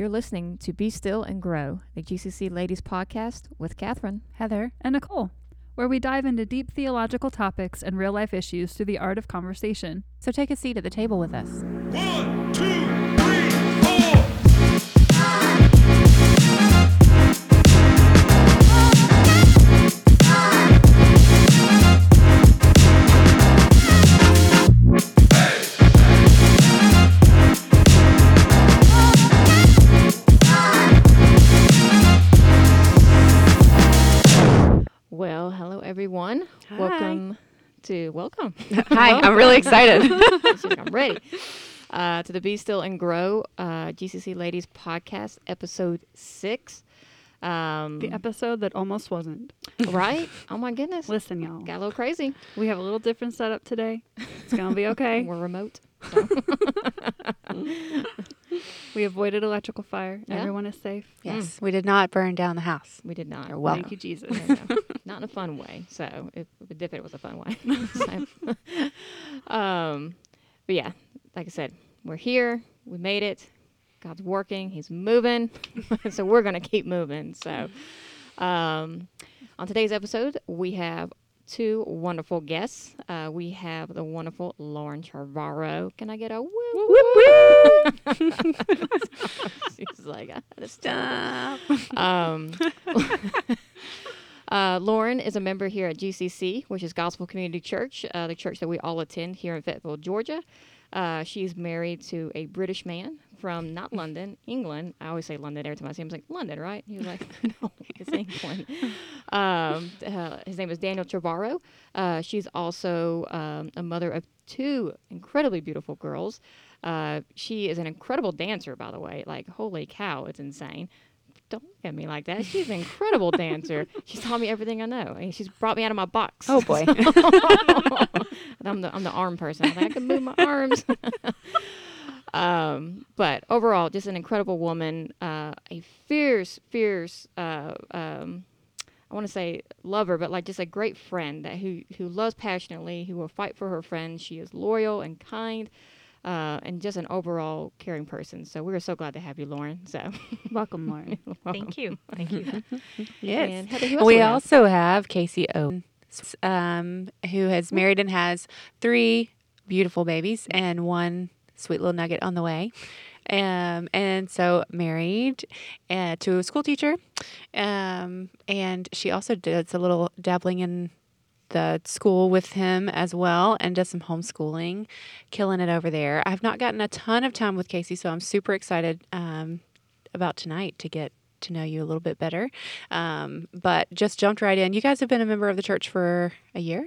You're listening to Be Still and Grow, the GCC Ladies Podcast with Catherine. Heather, and Nicole, where we dive into deep theological topics and real life issues through the art of conversation. So take a seat at the table with us. One, two, everyone. Welcome to welcome. Hi, I'm really excited. I'm ready. Uh, to the Be Still and Grow uh, GCC Ladies Podcast, episode six. Um, The episode that almost wasn't. right? Oh my goodness. Listen, y'all. Got a little crazy. We have a little different setup today. It's going to be okay. We're remote. we avoided electrical fire. Yeah. Everyone is safe. yes, we did not burn down the house. We did not. You're welcome. Thank you, Jesus. No, no. not in a fun way. So if, if it was a fun way. So, um, but yeah, like I said, we're here. We made it. God's working. He's moving. so we're gonna keep moving. So um, on today's episode, we have two wonderful guests. Uh, we have the wonderful Lauren Trevorrow. Can I get a woo woo? She's like, "Ah, that's terrible." Stop. Um, uh, Lauren is a member here at GCC, which is Gospel Community Church, uh, the church that we all attend here in Fayetteville, Georgia. Uh, she's married to a British man from not London, England. I always say London every time I see him. I was like, London, right? He was like, no, it's England. Um, uh, his name is Daniel Trevorrow. Uh, she's also um, a mother of two incredibly beautiful girls. Uh, she is an incredible dancer, by the way. Like, holy cow, it's insane don't look at me like that. She's an incredible dancer. She's taught me everything I know. And she's brought me out of my box. Oh boy. I'm the I'm the arm person. I'm like, I can move my arms. Um, but overall, just an incredible woman. Uh, a fierce, fierce. Uh, um, I want to say lover, but like just a great friend that who who loves passionately, who will fight for her friends. She is loyal and kind. Uh, and just an overall caring person. So we are so glad to have you, Lauren. So Welcome, Lauren. Thank you. Thank you. yes. And Heather, who else do we we have? also have Kaycee Owen, um, who has married and has three beautiful babies and one sweet little nugget on the way. Um, and so married uh, to a school teacher. Um, and she also does a little dabbling in the school with him as well and does some homeschooling, killing it over there. I've not gotten a ton of time with Kaycee, so I'm super excited um, about tonight to get to know you a little bit better. Um, but just jumped right in. You guys have been a member of the church for a year,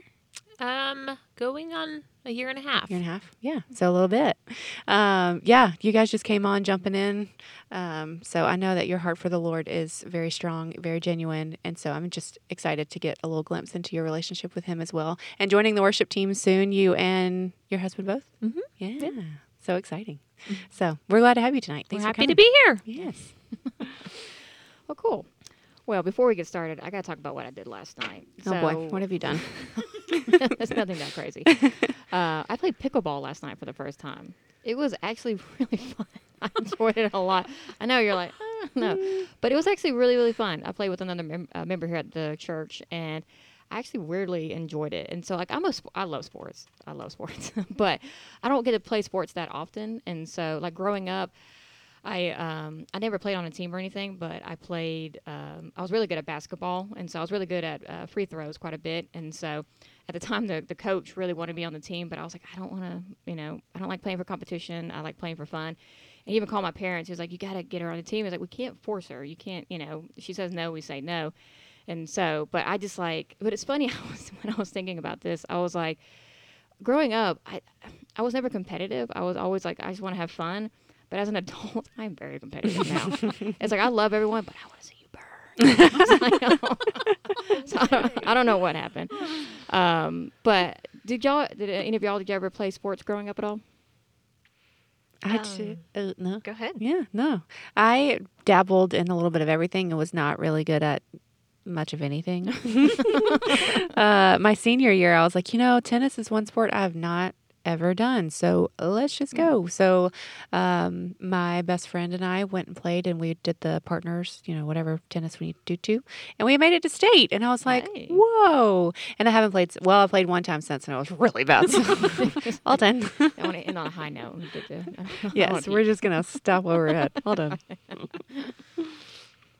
Um, going on a year and a half. year and a half. Yeah, so a little bit. Um, yeah, you guys just came on jumping in. Um, so I know that your heart for the Lord is very strong, very genuine, and so I'm just excited to get a little glimpse into your relationship with Him as well. And joining the worship team soon, you and your husband both. Mhm. Yeah, so exciting. So we're glad to have you tonight. We're Thanks for happy to be here. Yes. Well, cool. Well, before we get started, I got to talk about what I did last night. Oh boy, So- what have you done? it's nothing that crazy. Uh, I played pickleball last night for the first time. It was actually really fun. I enjoyed it a lot. I know you're like, "Ah, no, but it was actually really, really fun. I played with another mem- uh, member here at the church, and I actually weirdly enjoyed it. And so, like, I'm a, sp- I love sports. I love sports, but I don't get to play sports that often. And so, like, growing up, I um I never played on a team or anything, but I played. Um, I was really good at basketball, and so I was really good at uh, free throws quite a bit. And so, at the time, the the coach really wanted me on the team, but I was like, I don't want to, you know, I don't like playing for competition. I like playing for fun. And he even called my parents. He was like, you got to get her on the team. He's like, we can't force her. You can't, you know. She says no, we say no. And so, but I just like, but it's funny. I was when I was thinking about this, I was like, growing up, I I was never competitive. I was always like, I just want to have fun. But as an adult, I'm very competitive now. it's like I love everyone, but I want to see you burn. It's like, so I don't, I don't know what happened. Um, but did y'all? Did any of y'all? Did you ever play sports growing up at all? I Um, ju- uh, no. Go ahead. Yeah, no. I dabbled in a little bit of everything and was not really good at much of anything. uh, my senior year, I was like, you know, tennis is one sport I have not ever done. So let's just go. So um, my best friend and I went and played, and we did the partners, you know, whatever tennis we do too, and we made it to state. And I was like, Hey. whoa! And I haven't played. Well, I played one time since, and it was really bad. So all done. I want to end on a high note. I yes, we're just gonna stop where we're at. All done.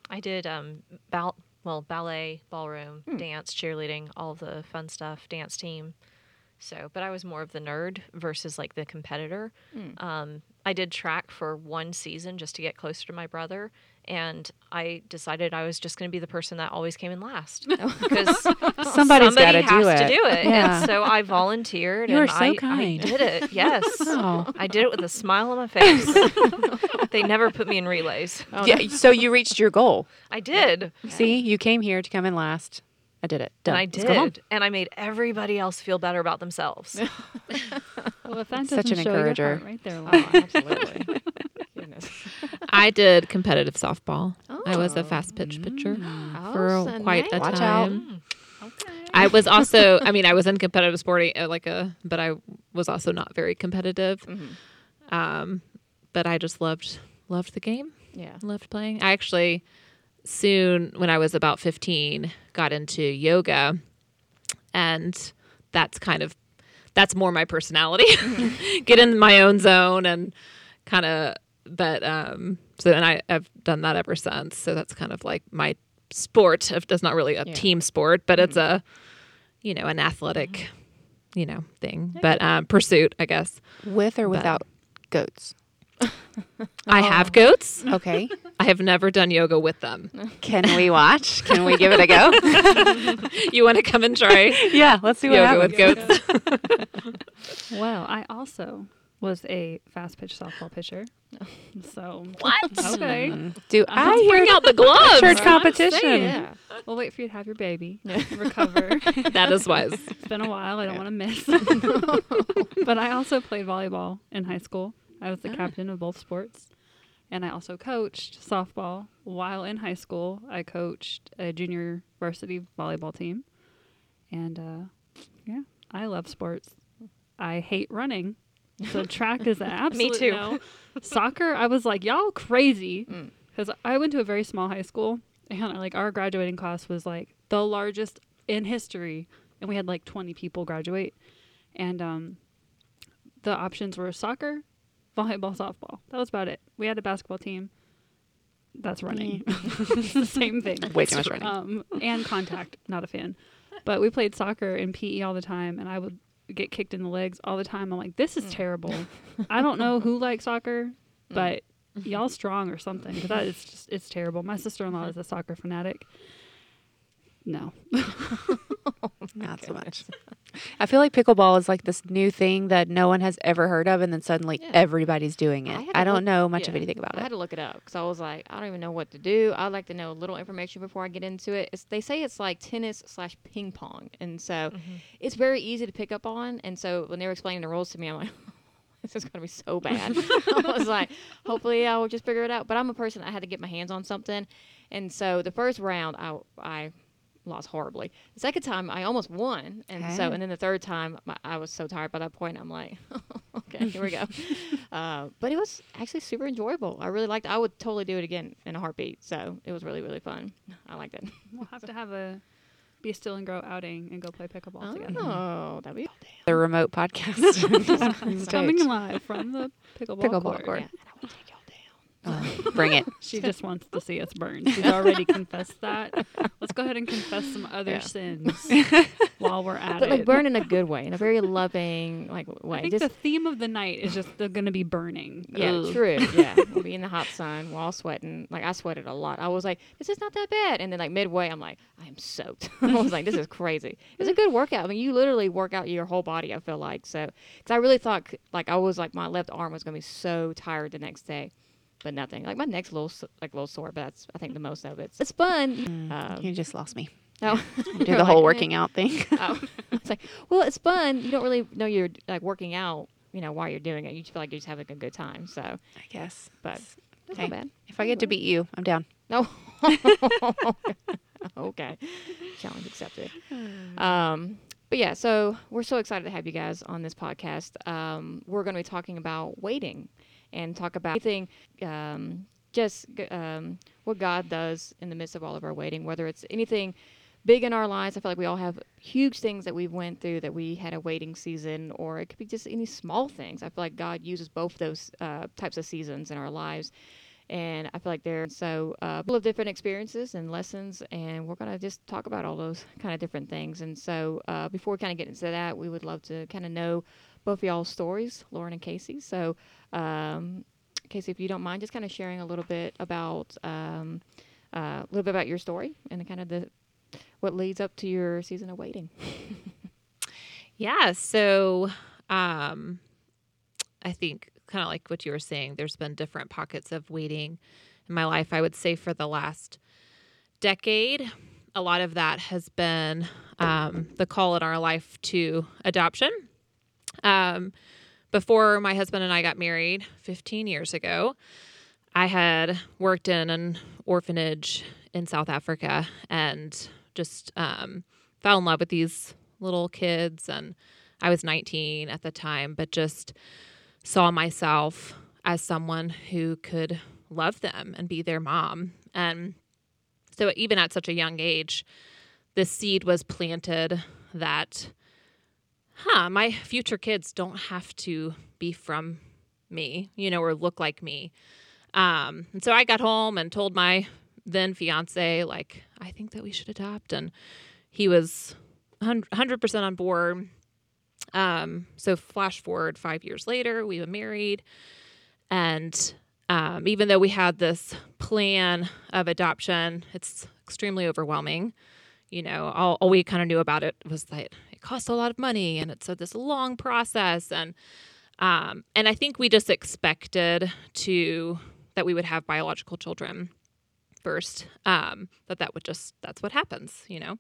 I did um bal- well ballet, ballroom, Hmm. dance, cheerleading, all the fun stuff, dance team. So, but I was more of the nerd versus like the competitor. Hmm. Um, I did track for one season just to get closer to my brother, and I decided I was just going to be the person that always came in last because Somebody's somebody gotta has do to it. do it. Yeah. And so I volunteered. You are and so I, I did it. Yes. Oh. I did it with a smile on my face. they never put me in relays. Oh, yeah. So you reached your goal. I did. See, you came here to come in last. I did it. Done. And I Let's did. And I made everybody else feel better about themselves. Well, if that Such an show your encourager. heart right there, Oh, Laura. absolutely. Goodness. I did competitive softball. I was a Oh. fast pitch pitcher Oh, for so quite a nice. Watch out. time. I was also, I mean, I was in competitive sporting, uh, like a, but I was also not very competitive. Mhm. Um, but I just loved loved the game, Yeah. loved playing. I actually soon, when I was about fifteen, got into yoga, and that's kind of that's more my personality. Get in my own zone and kind of, but um, so and I I've done that ever since. So that's kind of like my sport. It's not really a Yeah. team sport, but it's a, you know, an athletic, you know, thing. But um, pursuit, I guess. With or without goats. I have oh. goats. Okay. I have never done yoga with them. Can we watch? Can we give it a go? you want to come and try yeah, let's see what yoga happens. with goats? Well, I also was a fast pitch softball pitcher. So What? okay, hmm. Do I Let's hear bring out the gloves. church competition? saying, Yeah. we'll wait for you to have your baby, recover. That is wise. It's been a while. I don't want to miss. but I also played volleyball in high school. I was the captain of both sports. And I also coached softball while in high school. I coached a junior varsity volleyball team. And uh, yeah, I love sports. I hate running. So track is an absolute too. no. Soccer, I was like, y'all crazy. Mm. Because I went to a very small high school. And like our graduating class was like the largest in history. And we had like 20 people graduate. And um, the options were soccer, volleyball, softball. That was about it. We had a basketball team. That's mm. running. it's the same thing. Way too much running. Um, and contact. Not a fan. But we played soccer and PE all the time, and I would get kicked in the legs all the time. I'm like, this is mm. terrible. I don't know who likes soccer, mm. but y'all strong or something because that is just it's terrible. My sister in law is a soccer fanatic. No, Not so much. I feel like pickleball is like this new thing that no one has ever heard of, and then suddenly Yeah. everybody's doing it. I, don't know much of anything about it. I had it. to look it up because I was like, I don't even know what to do. I'd like to know a little information before I get into it. It's, they say it's like tennis slash ping pong, and so mm-hmm. it's very easy to pick up on. And so when they were explaining the rules to me, I'm like. This is gonna be so bad. I was like, hopefully I will just figure it out. But I'm a person I had to get my hands on something, and so the first round I I lost horribly. The second time I almost won, and so and then the third time my, I was so tired by that point. I'm like, okay, here we go. uh, but it was actually super enjoyable. I really liked. it. I would totally do it again in a heartbeat. So it was really really fun. I liked it. we'll have to have a be still and grow outing and go play pickleball together. Oh, that'd be The remote podcast. Coming live from the pickleball, Pickleball court. court. Yeah, and I will take y'all down. Oh, bring it. She just wants to see us burn. She's already confessed that. Let's go ahead and confess some other Yeah. sins while we're at But it. like burn in a good way, in a very loving like way. I think Just the theme of the night is just they're going to be burning. Yeah, Ugh. true. Yeah, we'll be in the hot sun. We're all sweating. Like I sweated a lot. I was like, this is not that bad. And then like midway, I'm like, I am soaked. I was like, this is crazy. It's a good workout. I mean, you literally work out your whole body. I feel like so because I really thought like I was like my left arm was gonna be so tired the next day, but nothing. Like my neck's a little like a little sore, but that's I think the most of it. It's fun. Um, You just lost me. no, Do the whole working out thing. oh. it's like, well, it's fun. You don't really know you're like working out. You know, while you're doing it, you just feel like you're just having a good time. So, I guess. but it's Hey. not bad. If I get to beat you, I'm down. No. okay. Challenge accepted. Um, but yeah, so we're so excited to have you guys on this podcast. Um, we're going to be talking about waiting and talk about anything, um, just um, what God does in the midst of all of our waiting, whether it's anything big in our lives. I feel like we all have huge things that we've went through that we had a waiting season, or it could be just any small things. I feel like God uses both those uh, types of seasons in our lives. And I feel like they're so uh, full of different experiences and lessons, and we're gonna just talk about all those kind of different things. And so, uh, before we kind of get into that, we would love to kind of know both of y'all's stories, Lauren and Kaycee. So, um, Kaycee, if you don't mind, just kind of sharing a little bit about um, uh, a little bit about your story and kind of the what leads up to your season of waiting. Yeah. So um, I think kind of like what you were saying, there's been different pockets of waiting in my life. I would say for the last decade, a lot of that has been um, the call in our life to adoption. Um, before my husband and I got married 15 years ago, I had worked in an orphanage in South Africa and just um, fell in love with these little kids. And I was 19 at the time, but just saw myself as someone who could love them and be their mom. And so, even at such a young age, this seed was planted that, huh, my future kids don't have to be from me, you know, or look like me. Um, and so I got home and told my then fiance, like, I think that we should adopt. And he was 100% on board. Um, so flash forward five years later, we were married. And um, even though we had this plan of adoption, it's extremely overwhelming. You know, all, all we kind of knew about it was that costs a lot of money and it's a, this long process. And um, and I think we just expected to that we would have biological children first. Um, that that would just that's what happens, you know.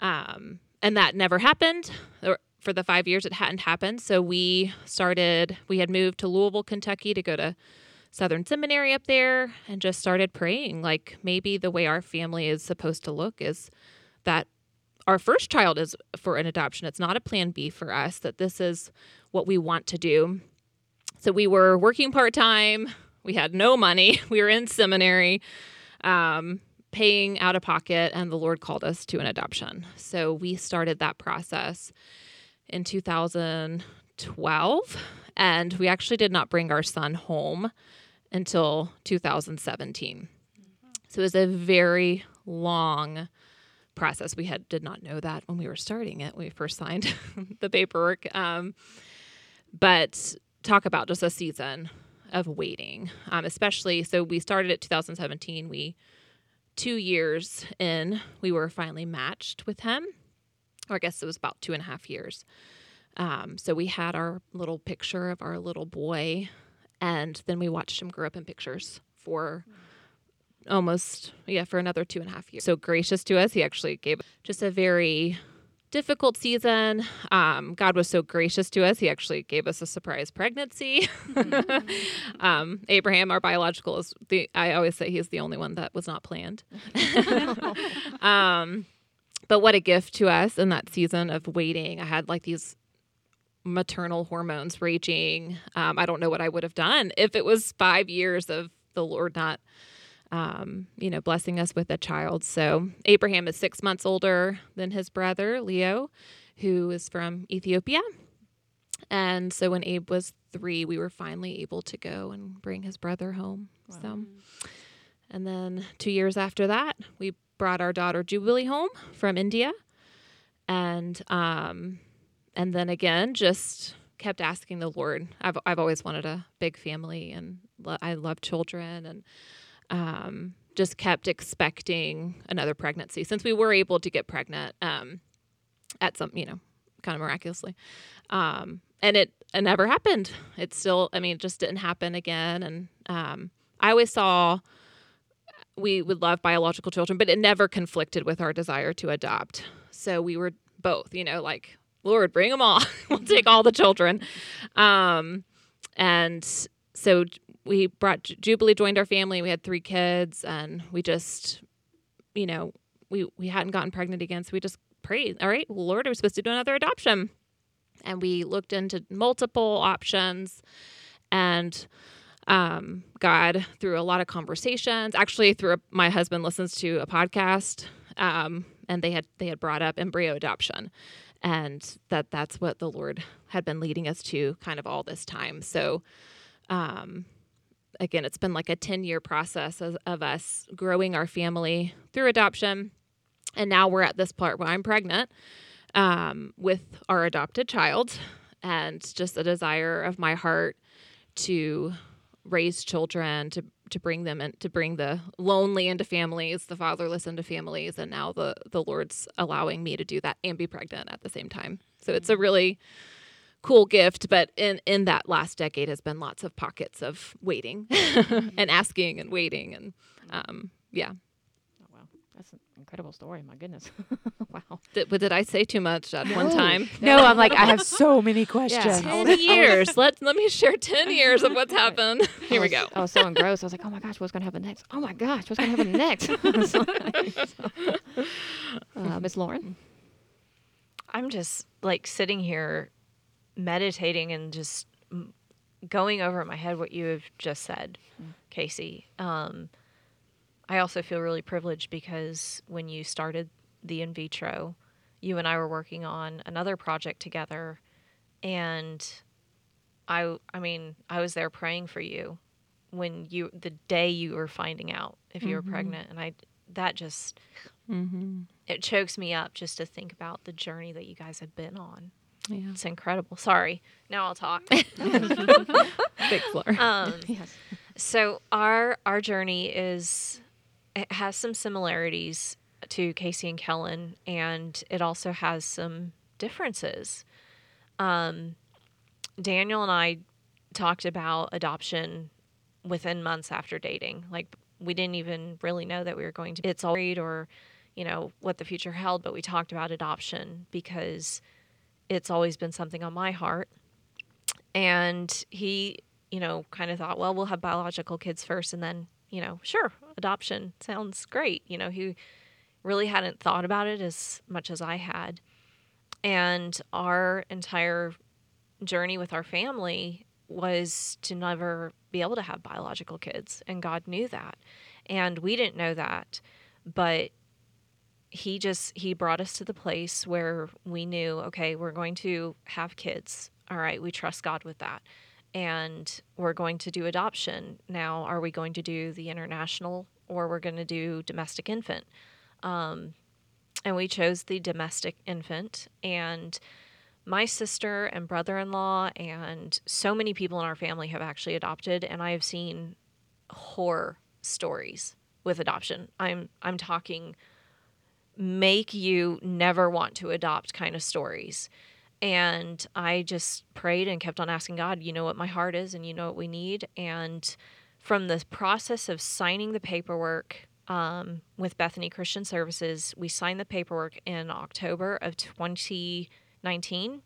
Um, and that never happened. Or for the five years, it hadn't happened. So we started. We had moved to Louisville, Kentucky, to go to Southern Seminary up there, and just started praying. Like maybe the way our family is supposed to look is that our first child is for an adoption. It's not a plan B for us. That this is what we want to do. So we were working part time. We had no money. We were in seminary, um, paying out of pocket, and the Lord called us to an adoption. So we started that process in 2012, and we actually did not bring our son home until 2017. So it was a very long process. We had did not know that when we were starting it. We first signed the paperwork. Um, but talk about just a season of waiting, um, especially. So we started at 2017. We two years in, we were finally matched with him, or I guess it was about two and a half years. Um, so we had our little picture of our little boy, and then we watched him grow up in pictures for almost yeah for another two and a half years. So gracious to us, he actually gave just a very difficult season. Um, God was so gracious to us; He actually gave us a surprise pregnancy. um, Abraham, our biological, is the. I always say he's the only one that was not planned. um, but what a gift to us in that season of waiting. I had like these maternal hormones raging. Um, I don't know what I would have done if it was five years of the Lord not um, you know, blessing us with a child. So Abraham is six months older than his brother, Leo, who is from Ethiopia. And so when Abe was three, we were finally able to go and bring his brother home. So, and then two years after that, we brought our daughter Jubilee home from India. And, um, and then again, just kept asking the Lord. I've, I've always wanted a big family and lo- I love children and, um, just kept expecting another pregnancy since we were able to get pregnant um, at some, you know, kind of miraculously. Um, and it, it never happened. It still, I mean, it just didn't happen again. And um, I always saw we would love biological children, but it never conflicted with our desire to adopt. So we were both, you know, like, Lord, bring them all. we'll take all the children. Um, and so we brought Jubilee joined our family. We had three kids, and we just, you know, we we hadn't gotten pregnant again, so we just prayed, all right, Lord, are we supposed to do another adoption? And we looked into multiple options and um, God, through a lot of conversations, actually through a, my husband listens to a podcast, um, and they had they had brought up embryo adoption, and that that's what the Lord had been leading us to kind of all this time. So, um, again, it's been like a ten year process of, of us growing our family through adoption, and now we're at this part where I'm pregnant um, with our adopted child, and just a desire of my heart to raise children to to bring them in to bring the lonely into families the fatherless into families. And now the the lord's allowing me to do that and be pregnant at the same time. So it's a really cool gift but in in that last decade has been lots of pockets of waiting and asking and waiting and um yeah Oh, wow. That's an incredible story. My goodness. wow. did, but did i say too much at one time No, I'm like, I have so many questions. 10 years let let me share 10 years of what's happened here we go I was so engrossed. I was like, oh my gosh, what's going to happen next? Oh my gosh, what's going to happen next? So- uh, Miss Lauren? I'm just like sitting here meditating and just going over in my head what you have just said, mm-hmm. Kaycee. Um, I also feel really privileged because when you started the in vitro, you and I were working on another project together, and I, I mean, I was there praying for you when you the day you were finding out if you were mm-hmm. pregnant, and I that just mm-hmm. it chokes me up just to think about the journey that you guys have been on. Yeah It's incredible. Sorry. Now I'll talk. big floor um, Yes. so our our journey is it has some similarities to Kaycee and Kellen, and it also has some differences. Um, Daniel and I talked about adoption within months after dating. Like we didn't even really know that we were going to it's all married or you know what the future held, but we talked about adoption because it's always been something on my heart. And he, you know, kind of thought, well, we'll have biological kids first and then, you know, sure, adoption sounds great. You know, he really hadn't thought about it as much as I had. And our entire journey with our family was to never be able to have biological kids. And God knew that. And we didn't know that. But he just he brought us to the place where we knew okay we're going to have kids. All right we trust god with that. And we're going to do adoption. Now are we going to do the international or we're going to do domestic infant? Um, and we chose the domestic infant. And my sister and brother-in-law and so many people in our family have actually adopted and i have seen horror stories with adoption. I'm i'm talking make you never want to adopt kind of stories. And I just prayed and kept on asking God, you know what my heart is and you know what we need. And from the process of signing the paperwork um, with Bethany Christian Services, we signed the paperwork in October of 2019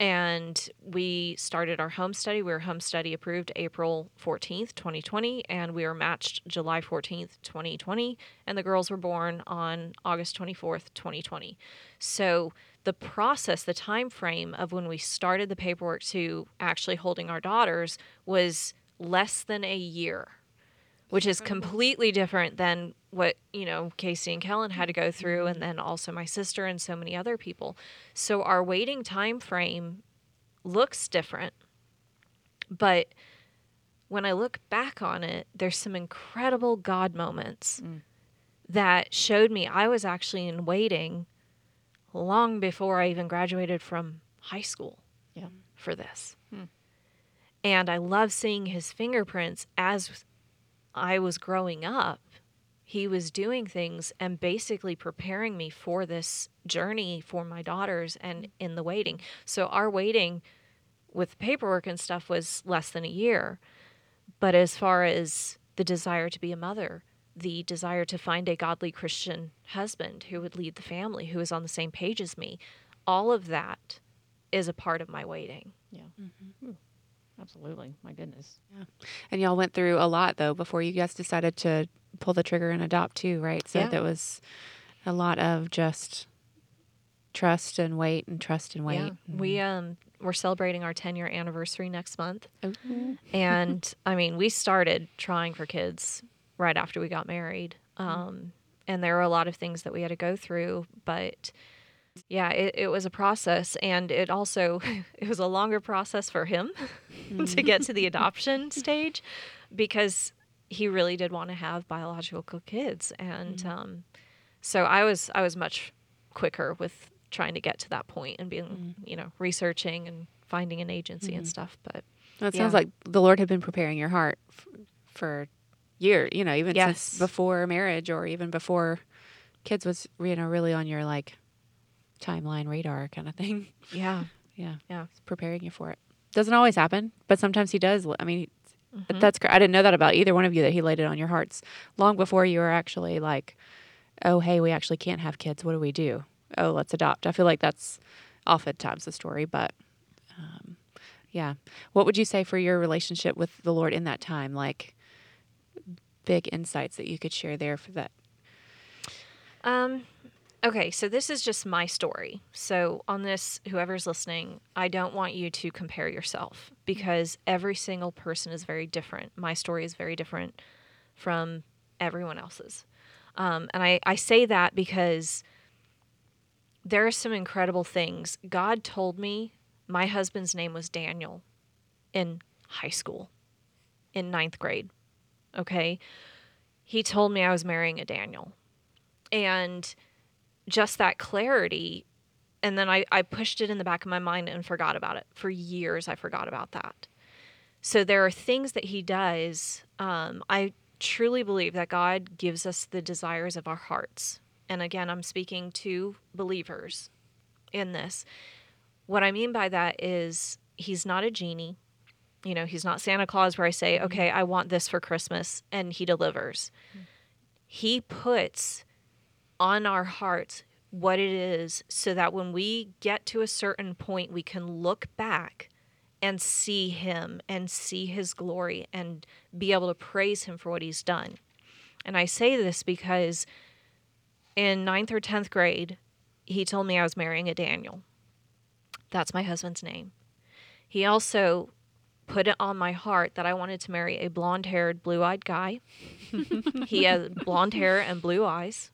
and we started our home study. We were home study approved April 14th, 2020, and we were matched July 14th, 2020, and the girls were born on August 24th, 2020. So the process, the time frame of when we started the paperwork to actually holding our daughters was less than a year which is mm-hmm. completely different than what you know Kaycee and Kellen had to go mm-hmm. through, and then also my sister and so many other people. So our waiting time frame looks different, but when I look back on it, there's some incredible God moments mm. that showed me I was actually in waiting long before I even graduated from high school Yeah. for this. Hmm. And I love seeing his fingerprints as I was growing up. He was doing things and basically preparing me for this journey for my daughters and in the waiting. So our waiting with paperwork and stuff was less than a year. But as far as the desire to be a mother, the desire to find a godly Christian husband who would lead the family, who is on the same page as me, all of that is a part of my waiting. Yeah. Ooh, Absolutely. My goodness. Yeah. And y'all went through a lot though before you guys decided to pull the trigger and adopt too, right? So Yeah. that was a lot of just trust and wait and trust and wait. Yeah. and- We um we're celebrating our 10 year anniversary next month. Ooh. and I mean, we started trying for kids right after we got married. Um, and there were a lot of things that we had to go through, but yeah, it, it was a process. And it also, it was a longer process for him to get to the mm. adoption stage because he really did want to have biological kids. And mm. um, so I was, I was much quicker with trying to get to that point and being, mm. you know, researching and finding an agency and mm-hmm. stuff. But Well, it Yeah. sounds like the Lord had been preparing your heart f- for years, you know, even Yes. since before marriage or even before kids was, you know, really on your like timeline radar kind of thing. yeah, Yeah. Yeah. It's preparing you for it. Doesn't always happen, but sometimes he does. I mean, Mm-hmm. that's great. I didn't know that about either one of you that he laid it on your hearts long before you were actually like, oh, hey, we actually can't have kids. What do we do? Oh, let's adopt. I feel like that's oftentimes the story, but um, yeah. What would you say for your relationship with the Lord in that time? Like big insights that you could share there for that. Um, okay, so this is just my story. So, on this, whoever's listening, I don't want you to compare yourself because every single person is very different. My story is very different from everyone else's. Um, and I, I say that because there are some incredible things. God told me my husband's name was Daniel in high school, in ninth grade. Okay. He told me I was marrying a Daniel and just that clarity and then I, I pushed it in the back of my mind and forgot about it. For years i forgot about that. So there are things that he does um, i truly believe that god gives us the desires of our hearts. And again i'm speaking to believers in this. What i mean by that is he's not a genie. You know he's not santa claus where i say okay i want this for christmas and he delivers. He puts on our hearts what it is so that when we get to a certain point, we can look back and see him and see his glory and be able to praise him for what he's done. And I say this because in ninth or 10th grade, he told me I was marrying a Daniel. That's my husband's name. He also put it on my heart that I wanted to marry a blonde haired, blue eyed guy. he had blonde hair and blue eyes.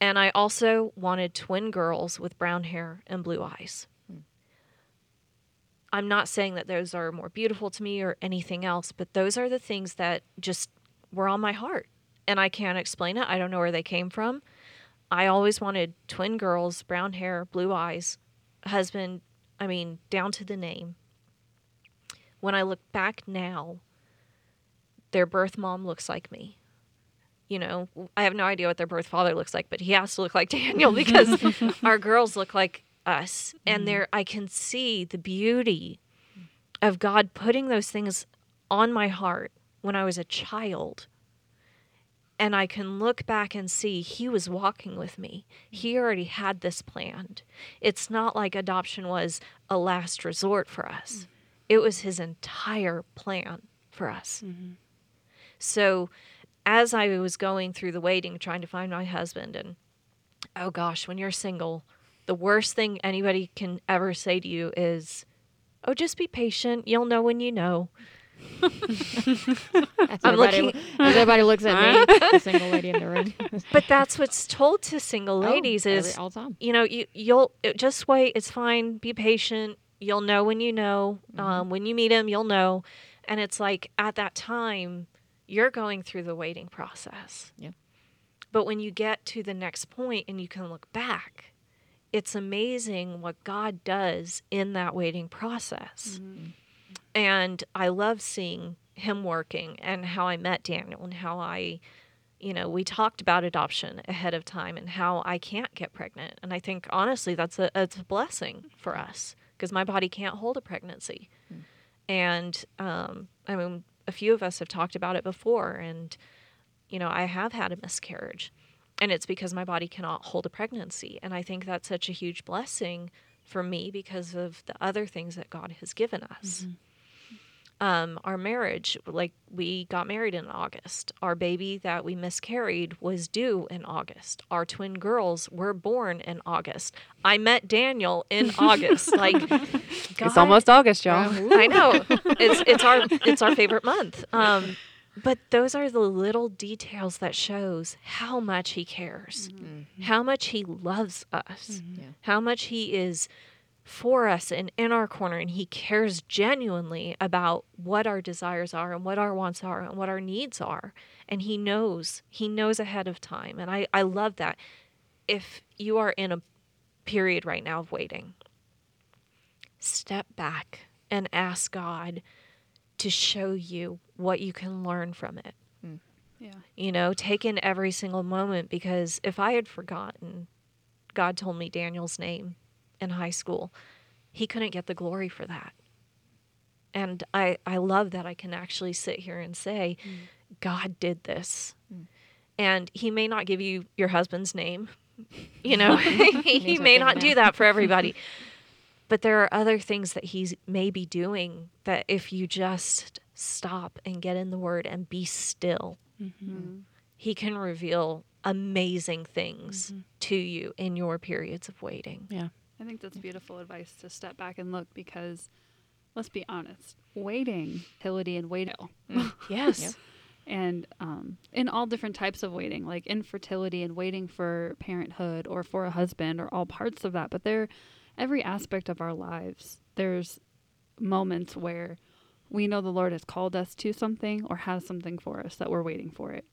And I also wanted twin girls with brown hair and blue eyes. Hmm. I'm not saying that those are more beautiful to me or anything else, but those are the things that just were on my heart. And I can't explain it. I don't know where they came from. I always wanted twin girls, brown hair, blue eyes, husband, I mean, down to the name. When I look back now, their birth mom looks like me you know, I have no idea what their birth father looks like, but he has to look like Daniel because our girls look like us. And mm-hmm. there I can see the beauty of God putting those things on my heart when I was a child. And I can look back and see he was walking with me. He already had this planned. It's not like adoption was a last resort for us, mm. it was his entire plan for us. Mm-hmm. So, as I was going through the waiting, trying to find my husband, and oh gosh, when you're single, the worst thing anybody can ever say to you is, "Oh, just be patient. You'll know when you know." I'm everybody, looking- everybody looks at me, the single lady in the room. But that's what's told to single Oh, ladies every- is, all time. you know, you you'll it- just wait. It's fine. Be patient. You'll know when you know. Um, when you meet him, you'll know. And it's like at that time, you're going through the waiting process. Yeah. But when you get to the next point and you can look back, it's amazing what God does in that waiting process. And I love seeing him working and how I met Daniel and how I, you know, we talked about adoption ahead of time and how I can't get pregnant. And I think honestly that's a it's a blessing for us because my body can't hold a pregnancy. And um, I mean, a few of us have talked about it before, and you know, I have had a miscarriage, and it's because my body cannot hold a pregnancy. And I think that's such a huge blessing for me because of the other things that God has given us. Mm-hmm. Um, our marriage, like we got married in August. Our baby that we miscarried was due in August. Our twin girls were born in August. I met Daniel in August. Like, It's almost August, y'all. I know it's it's our it's our favorite month. Um, but those are the little details that shows how much he cares, how much he loves us, Yeah. how much he is for us and in our corner, and he cares genuinely about what our desires are and what our wants are and what our needs are, and he knows he knows ahead of time, and I I love that. If you are in a period right now of waiting, step back and ask God to show you what you can learn from it. Mm. Yeah. You know, take in every single moment because if I had forgotten, God told me Daniel's name in high school, he couldn't get the glory for that. And I, I love that I can actually sit here and say, God did this. And he may not give you your husband's name. You know, he He's may not do that for everybody. but there are other things that he's maybe doing that if you just stop and get in the word and be still, mm-hmm. he can reveal amazing things to you in your periods of waiting. Yeah. I think that's beautiful advice to step back and look because let's be honest, waiting, fertility and waiting. Yes. and um, in all different types of waiting, like infertility and waiting for parenthood or for a husband, or all parts of that. But there, every aspect of our lives, there's moments where we know the Lord has called us to something or has something for us that we're waiting for it.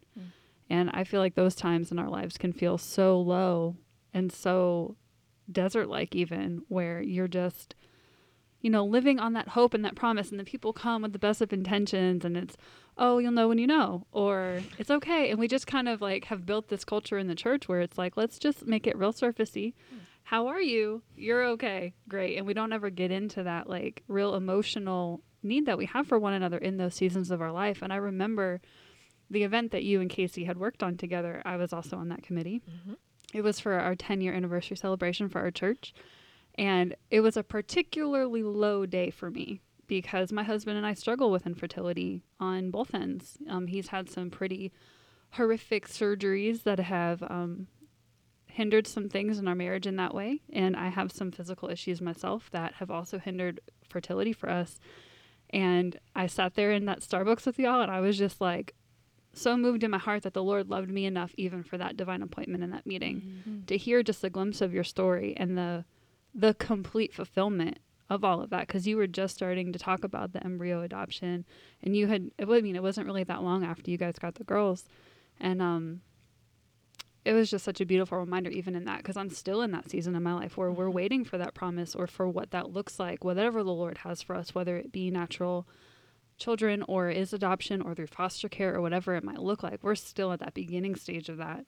And I feel like those times in our lives can feel so low and so desert like, even where you're just you know, living on that hope and that promise, and the people come with the best of intentions, and it's, oh, you'll know when you know, or it's okay. And we just kind of like have built this culture in the church where it's like, let's just make it real surfacey. How are you? You're okay. Great. And we don't ever get into that like real emotional need that we have for one another in those seasons of our life. And I remember the event that you and Kaycee had worked on together. I was also on that committee. Mm-hmm. It was for our 10 year anniversary celebration for our church. And it was a particularly low day for me because my husband and I struggle with infertility on both ends. Um, he's had some pretty horrific surgeries that have um, hindered some things in our marriage in that way. And I have some physical issues myself that have also hindered fertility for us. And I sat there in that Starbucks with y'all, and I was just like, so moved in my heart that the Lord loved me enough, even for that divine appointment in that meeting, to hear just a glimpse of your story and the the complete fulfillment of all of that. Because you were just starting to talk about the embryo adoption and you had it, I mean it wasn't really that long after you guys got the girls. And um it was just such a beautiful reminder even in that because I'm still in that season of my life where we're waiting for that promise or for what that looks like whatever the Lord has for us whether it be natural children or is adoption or through foster care or whatever it might look like we're still at that beginning stage of that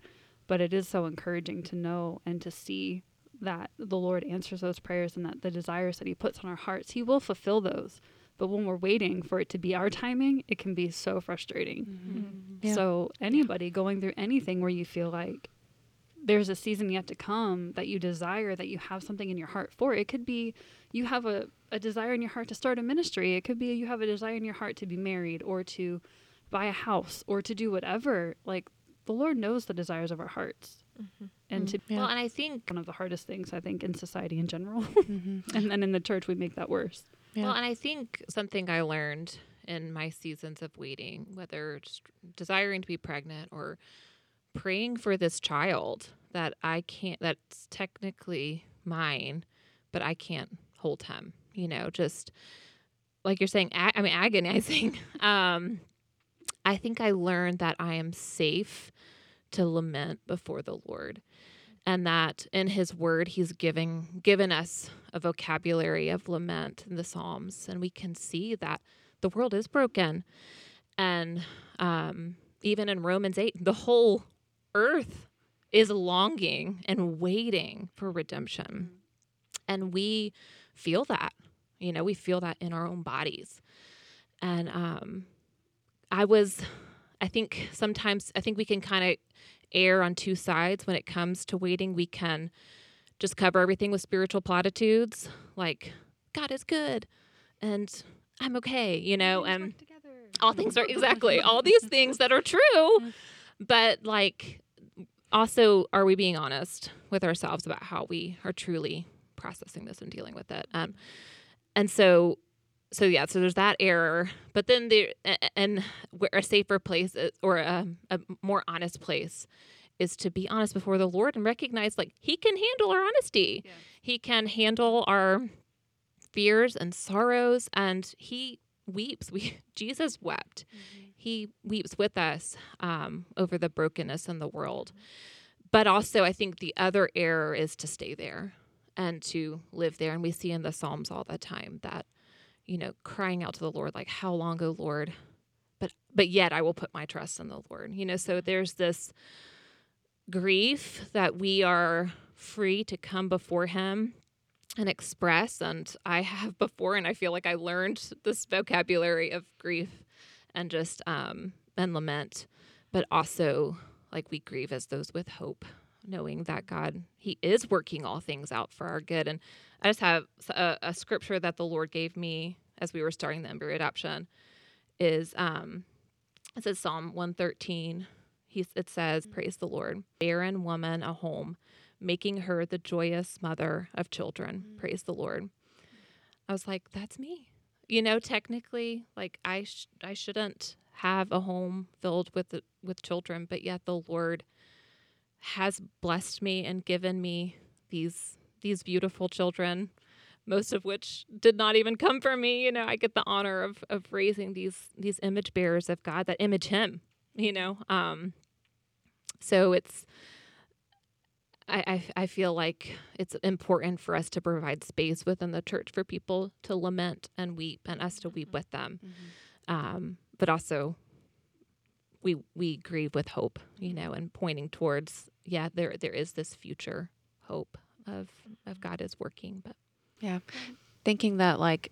but it is so encouraging to know and to see that the Lord answers those prayers and that the desires that He puts on our hearts, He will fulfill those. But when we're waiting for it to be our timing, it can be so frustrating. Mm-hmm. Yeah. So, anybody going through anything where you feel like there's a season yet to come that you desire, that you have something in your heart for, it could be you have a, a desire in your heart to start a ministry. It could be you have a desire in your heart to be married or to buy a house or to do whatever. Like, the Lord knows the desires of our hearts. And to Yeah. Well, and I think one of the hardest things I think in society in general, Mm-hmm. and then in the church we make that worse. Yeah. Well, and I think something I learned in my seasons of waiting, whether just desiring to be pregnant or praying for this child that I can't, that's technically mine, but I can't hold him, you know, just like you're saying, ag- I mean, agonizing. Um, I think I learned that I am safe to lament before the Lord and that in his word he's giving given us a vocabulary of lament in the psalms and we can see that the world is broken and um, even in romans 8 the whole earth is longing and waiting for redemption and we feel that you know we feel that in our own bodies and um, i was i think sometimes i think we can kind of err on two sides when it comes to waiting. We can just cover everything with spiritual platitudes like God is good and I'm okay, you know, and all things are exactly all these things that are true. But like also are we being honest with ourselves about how we are truly processing this and dealing with it? Um and so so yeah, so there's that error, but then there a- and where a safer place is, or a, a more honest place is to be honest before the Lord and recognize like He can handle our honesty. He can handle our fears and sorrows, and He weeps. We Jesus wept. He weeps with us um, over the brokenness in the world. But also, I think the other error is to stay there and to live there. And we see in the Psalms all the time that you know, crying out to the Lord, like, how long, O Lord? But but yet I will put my trust in the Lord. You know, so there's this grief that we are free to come before him and express. And I have before, and I feel like I learned this vocabulary of grief and just um and lament, but also like we grieve as those with hope knowing that God, He is working all things out for our good. And I just have a, a scripture that the Lord gave me as we were starting the embryo adoption is um, it says Psalm 113. He, it says, Praise the Lord, barren woman a home, making her the joyous mother of children. Praise the Lord. I was like, That's me. You know, technically, like I, sh- I shouldn't have a home filled with with children, but yet the Lord has blessed me and given me these these beautiful children most of which did not even come from me. You know i get the honor of of raising these these image bearers of god that image him you know um so it's I, I, I feel like it's important for us to provide space within the church for people to lament and weep and us to weep mm-hmm. with them. Mm-hmm. Um, but also we we grieve with hope, you know, and pointing towards yeah, there there is this future hope of of mm-hmm. God is working, but Yeah. Thinking that like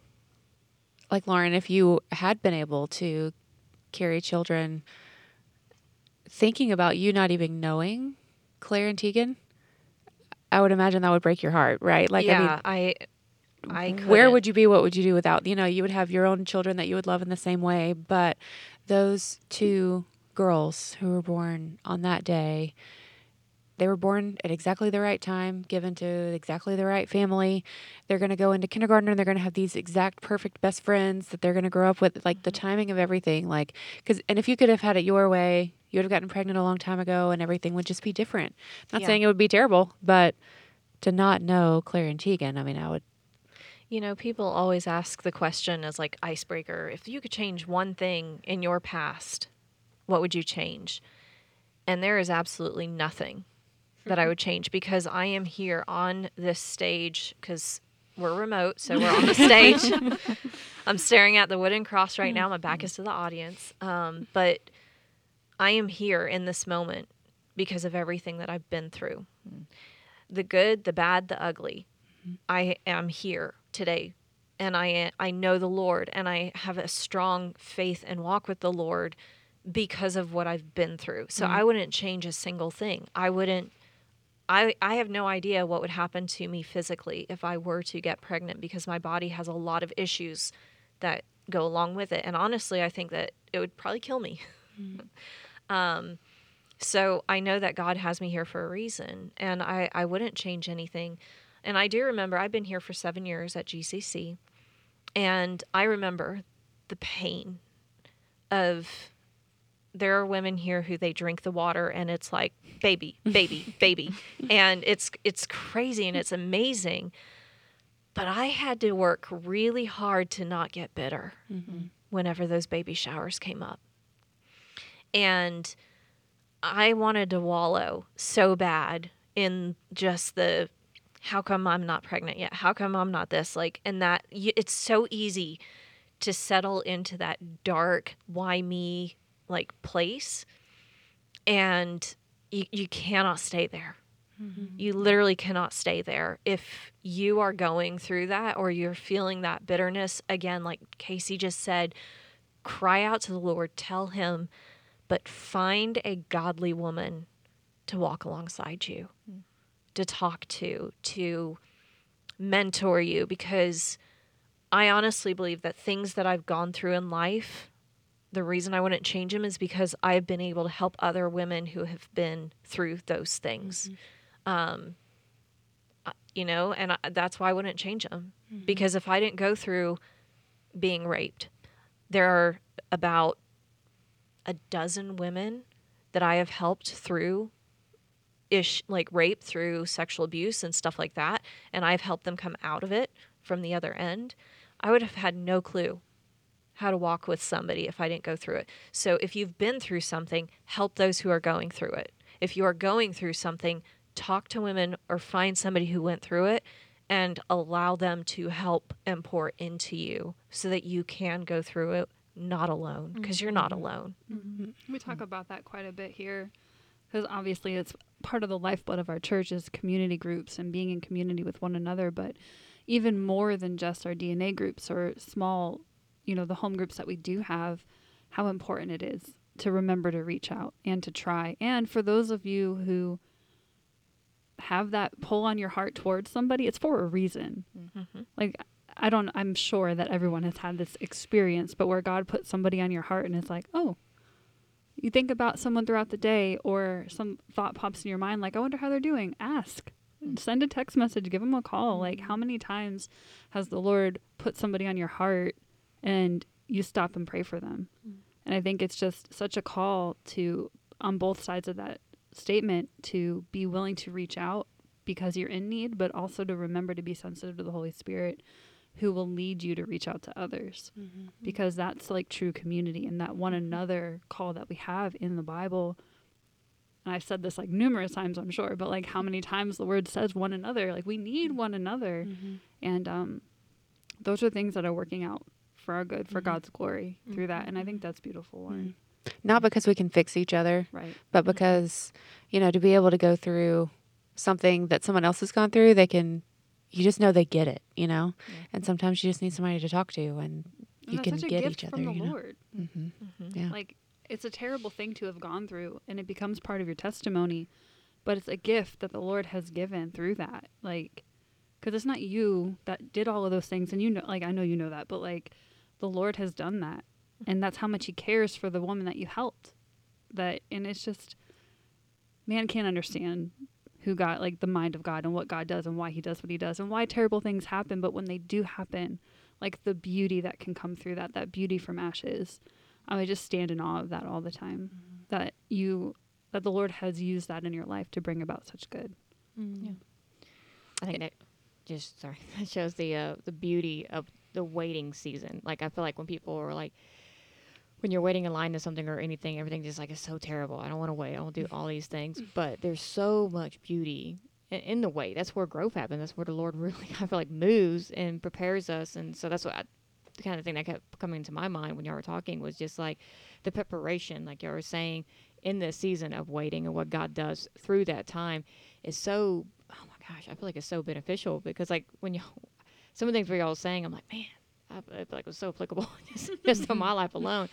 like Lauren, if you had been able to carry children thinking about you not even knowing Claire and Tegan, I would imagine that would break your heart, right? Like yeah, I, I, I couldn't. where would you be? What would you do without? You know, you would have your own children that you would love in the same way, but those two girls who were born on that day, they were born at exactly the right time, given to exactly the right family. They're going to go into kindergarten and they're going to have these exact perfect best friends that they're going to grow up with. Like the mm-hmm. timing of everything, like, because, and if you could have had it your way, you would have gotten pregnant a long time ago and everything would just be different. Not Yeah. saying it would be terrible, but to not know Claire and Tegan, I mean, I would, You know, people always ask the question as like icebreaker if you could change one thing in your past, what would you change? And there is absolutely nothing that I would change because I am here on this stage because we're remote, so we're on the stage. I'm staring at the wooden cross right now. My back is to the audience. Um, but I am here in this moment because of everything that I've been through mm-hmm. the good, the bad, the ugly. Mm-hmm. I am here today and I I know the Lord and I have a strong faith and walk with the Lord because of what I've been through. So I mm-hmm. wouldn't change a single thing. I wouldn't I I have no idea what would happen to me physically if I were to get pregnant because my body has a lot of issues that go along with it and honestly I think that it would probably kill me. um so I know that God has me here for a reason and I I wouldn't change anything. And I do remember I've been here for 7 years at GCC and I remember the pain of there are women here who they drink the water and it's like baby baby baby. And it's it's crazy and it's amazing but i had to work really hard to not get bitter whenever those baby showers came up and i wanted to wallow so bad in just the how come i'm not pregnant yet? How come i'm not this? Like and that it's so easy to settle into that dark why me like place and you, you cannot stay there. Mm-hmm. You literally cannot stay there. If you are going through that or you're feeling that bitterness again like Kaycee just said cry out to the lord. Tell him but find a godly woman to walk alongside you to talk to to mentor you because I honestly believe that things that I've gone through in life, the reason I wouldn't change them is because I've been able to help other women who have been through those things. Um, uh, you know, and I, that's why I wouldn't change them because if I didn't go through being raped, there are about a dozen women that I have helped through ish like rape through sexual abuse and stuff like that and I've helped them come out of it from the other end. I would have had no clue how to walk with somebody if I didn't go through it. So if you've been through something, help those who are going through it. If you are going through something, talk to women or find somebody who went through it and allow them to help and pour into you so that you can go through it not alone because you're not mm-hmm. alone. Mm-hmm. We talk about that quite a bit here because obviously it's part of the lifeblood of our church is community groups and being in community with one another. But even more than just our DNA groups or small, you know, the home groups that we do have, how important it is to remember to reach out and to try. And for those of you who have that pull on your heart towards somebody, it's for a reason. Mm-hmm. Like, I don't, I'm sure that everyone has had this experience, but where God puts somebody on your heart and it's like, oh, you think about someone throughout the day or some thought pops in your mind like i wonder how they're doing ask. Send a text message. Give them a call. Like mm-hmm. how many times has the lord put somebody on your heart and you stop and pray for them? Mm. And i think it's just such a call to on both sides of that statement to be willing to reach out because you're in need but also to remember to be sensitive to the holy spirit who will lead you to reach out to others mm-hmm. because that's like true community and that one mm-hmm. another call that we have in the Bible. And I've said this like numerous times, I'm sure, but like how many times the word says one another, like we need one another. Mm-hmm. And um, those are things that are working out for our good, for God's glory through that. And I think that's beautiful, Lauren. Not because we can fix each other, Right. but because, you know, to be able to go through something that someone else has gone through, they can, you just know they get it, you know? And sometimes you just need somebody to talk to and And you that's can such a get gift each other, from the you know? Lord. hmm Yeah. Like it's a terrible thing to have gone through and it becomes part of your testimony, but it's a gift that the Lord has given through that. Like cuz it's not you that did all of those things and you know like I know you know that, but like the Lord has done that. And that's how much he cares for the woman that you helped. That and it's just man can't understand who got like the mind of God and what God does and why he does what he does and why terrible things happen, but when they do happen, like the beauty that can come through that, that beauty from ashes. I just stand in awe of that all the time. That you that the Lord has used that in your life to bring about such good. Yeah. I think that just sorry that shows the uh, the beauty of the waiting season. Like I feel like when people are like when you're waiting in line to something or anything, everything just like is so terrible. I don't want to wait. I don't do all these things, mm. but there's so much beauty in, in the wait. That's where growth happens. That's where the Lord really I feel like moves and prepares us. And so that's what I, the kind of thing that kept coming to my mind when y'all were talking was just like the preparation, like y'all were saying, in this season of waiting and what God does through that time is so. Oh my gosh, I feel like it's so beneficial because like when you some of the things we all saying, I'm like, man, I, I feel like it was so applicable just, just to my life alone.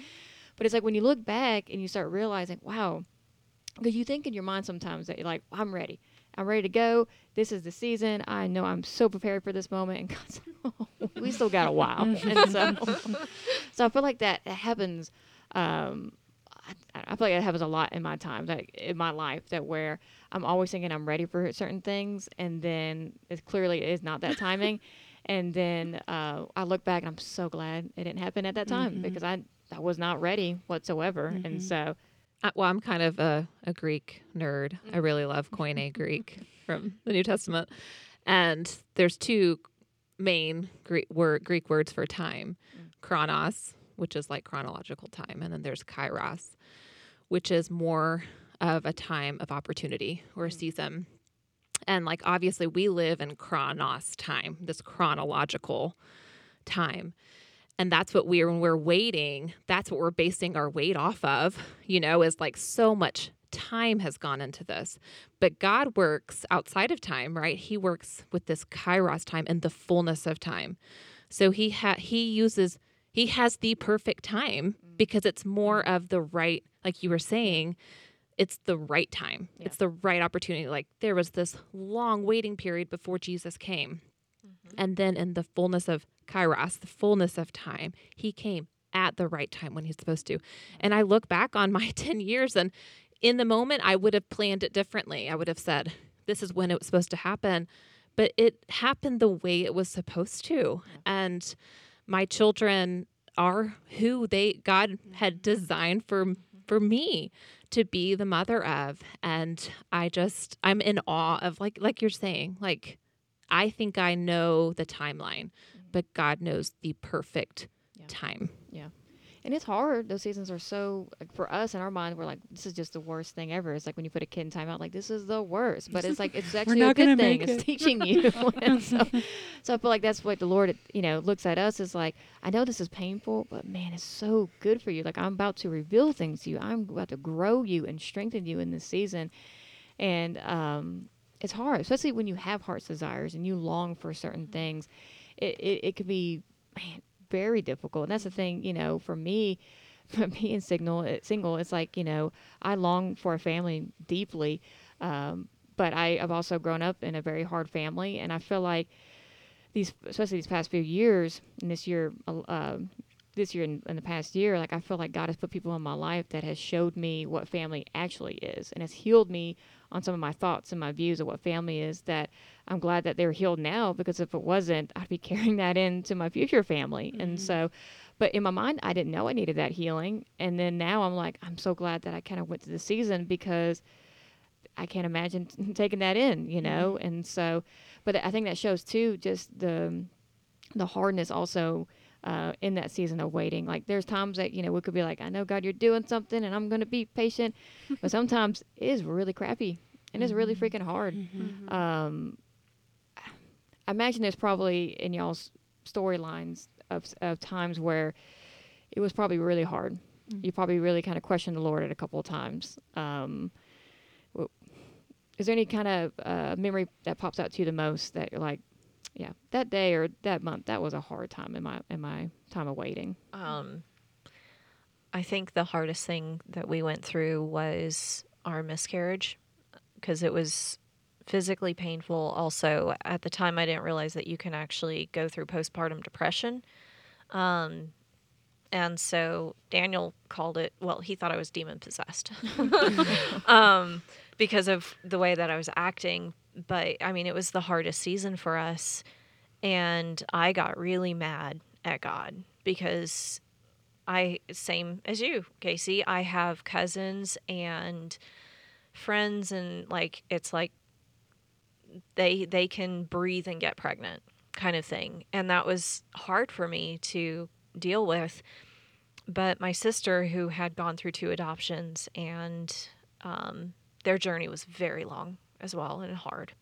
But it's like when you look back and you start realizing, wow, because you think in your mind sometimes that you're like, I'm ready. I'm ready to go. This is the season. I know I'm so prepared for this moment. And God's like, oh, we still got a while. and so, so I feel like that happens. Um, I, I feel like it happens a lot in my time, like in my life, that where I'm always thinking I'm ready for certain things, and then it clearly is not that timing. And then uh, I look back and I'm so glad it didn't happen at that time because I I was not ready whatsoever, and so Uh, well, I'm kind of a, a Greek nerd. I really love Koine Greek from the New Testament. And there's two main Greek, word, Greek words for time. Chronos, which is like chronological time, and then there's kairos, which is more of a time of opportunity or a season. And like obviously, we live in chronos time, this chronological time. And that's what we're when we're waiting that's what we're basing our wait off of you know is like so much time has gone into this. But god works outside of time right? He works with this kairos time and the fullness of time. So he ha- he uses he has the perfect time mm. because it's more mm. of the right like you were saying it's the right time it's the right opportunity like there was this long waiting period before jesus came mm-hmm. And then in the fullness of Kairos, the fullness of time, he came at the right time when he's supposed to. And I look back on my 10 years and in the moment I would have planned it differently. I would have said, this is when it was supposed to happen. But it happened the way it was supposed to. And my children are who they God mm-hmm. had designed for for me to be the mother of and I just I'm in awe of like like you're saying like I think I know the timeline mm. but God knows the perfect time. And it's hard. Those seasons are so like, for us in our mind. We're like, this is just the worst thing ever. It's like when you put a kid in timeout, like this is the worst. But it's like it's actually a good thing. make It's teaching you. So, so I feel like that's what the Lord, you know, looks at us is like, I know this is painful, but man, it's so good for you. Like I'm about to reveal things to you. I'm about to grow you and strengthen you in this season. And um, it's hard, especially when you have heart's desires and you long for certain things. It it, it could be man very difficult. And that's the thing, you know, for me, being signal single, it's like you know I long for a family deeply, um, but I have also grown up in a very hard family, and I feel like these, especially these past few years, and this year, uh, uh, this year and the past year, like I feel like God has put people in my life that has showed me what family actually is, and has healed me on some of my thoughts and my views of what family is. That I'm glad that they're healed now, because if it wasn't, I'd be carrying that into my future family, and mm-hmm. so. But in my mind, I didn't know I needed that healing, and then now I'm like, I'm so glad that I kind of went to the season because I can't imagine taking that in, you know. Mm-hmm. And so, but I think that shows too just the the hardness also uh, in that season of waiting. Like there's times that you know we could be like, I know God, you're doing something, and I'm going to be patient, but sometimes it is really crappy and it's really freaking hard. Um, I imagine there's probably in y'all's storylines of of times where it was probably really hard. You probably really kind of questioned the Lord at a couple of times. Um, w- is there any kind of uh, memory that pops out to you the most that you're like, yeah, that day or that month, that was a hard time in my in my time of waiting. Um, I think the hardest thing that we went through was our miscarriage because it was physically painful. Also, at the time, I didn't realize that you can actually go through postpartum depression. Um, and so Daniel called it, well, he thought I was demon possessed um, because of the way that I was acting. But I mean, it was the hardest season for us. And I got really mad at God because I, same as you, Kaycee, I have cousins and friends, and like, it's like they they can breathe and get pregnant kind of thing and that was hard for me to deal with but my sister who had gone through two adoptions and um, their journey was very long as well and hard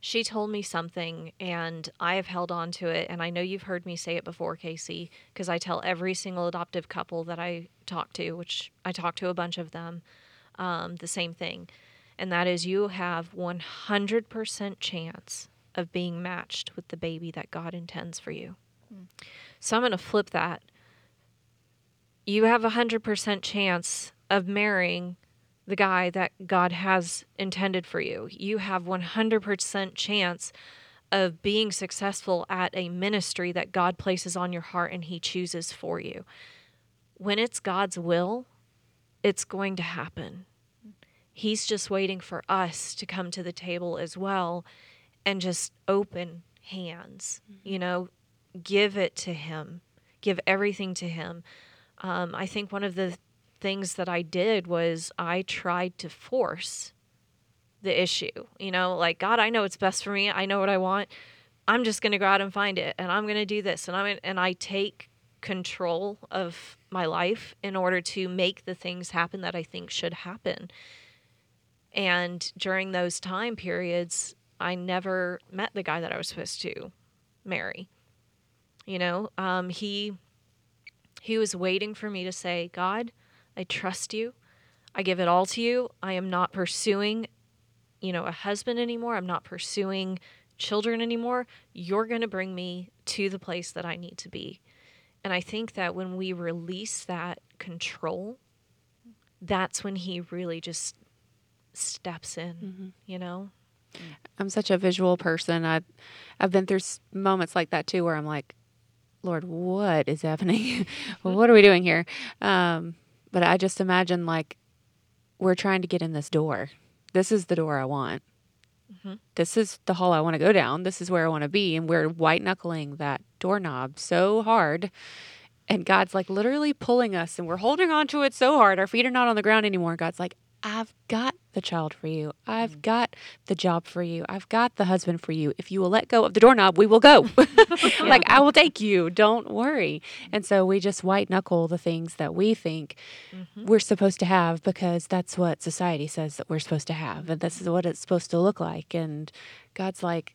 she told me something and i have held on to it and i know you've heard me say it before Kaycee because i tell every single adoptive couple that i talk to which i talk to a bunch of them um, the same thing and that is you have 100% chance of being matched with the baby that God intends for you. So I'm going to flip that. You have a 100% chance of marrying the guy that God has intended for you. You have 100% chance of being successful at a ministry that God places on your heart and he chooses for you. When it's God's will, it's going to happen. He's just waiting for us to come to the table as well and just open hands, you know, give it to Him, give everything to Him. Um, I think one of the things that I did was I tried to force the issue, you know, like, God, I know it's best for me. I know what I want. I'm just going to go out and find it and I'm going to do this. And I'm, gonna, and I take control of my life in order to make the things happen that I think should happen. And during those time periods, I never met the guy that I was supposed to marry. You know, um, he he was waiting for me to say, God, I trust you. I give it all to you. I am not pursuing, you know, a husband anymore. I'm not pursuing children anymore. You're going to bring me to the place that I need to be. And I think that when we release that control, that's when he really just steps in, you know? I'm such a visual person. I, I've been through moments like that too, where I'm like, Lord, what is happening? what are we doing here? Um, but I just imagine like we're trying to get in this door. This is the door I want. Mm-hmm. This is the hall I want to go down. This is where I want to be. And we're white knuckling that doorknob so hard. And God's like literally pulling us, and we're holding on to it so hard. Our feet are not on the ground anymore. God's like, I've got the child for you. I've mm. got the job for you. I've got the husband for you. If you will let go of the doorknob, we will go. like, I will take you. Don't worry. Mm-hmm. And so we just white knuckle the things that we think mm-hmm. we're supposed to have because that's what society says that we're supposed to have. And this is what it's supposed to look like. And God's like,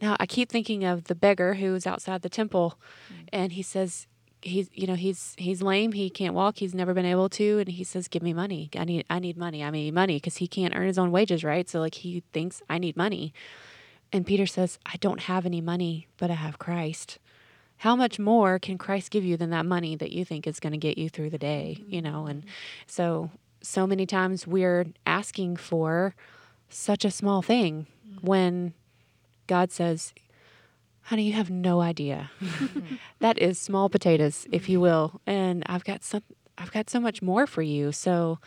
now I keep thinking of the beggar who's outside the temple mm. and he says, he's you know he's he's lame. He can't walk. He's never been able to. And he says give me money. I need i need money. I need money. Because he can't earn his own wages right? So like he thinks i need money. And peter says i don't have any money but i have christ. How much more can christ give you than that money that you think is going to get you through the day mm-hmm. you know? And mm-hmm. so so many times we're asking for such a small thing mm-hmm. when god says honey, you have no idea. that is small potatoes, if you will. And I've got some I've got so much more for you. So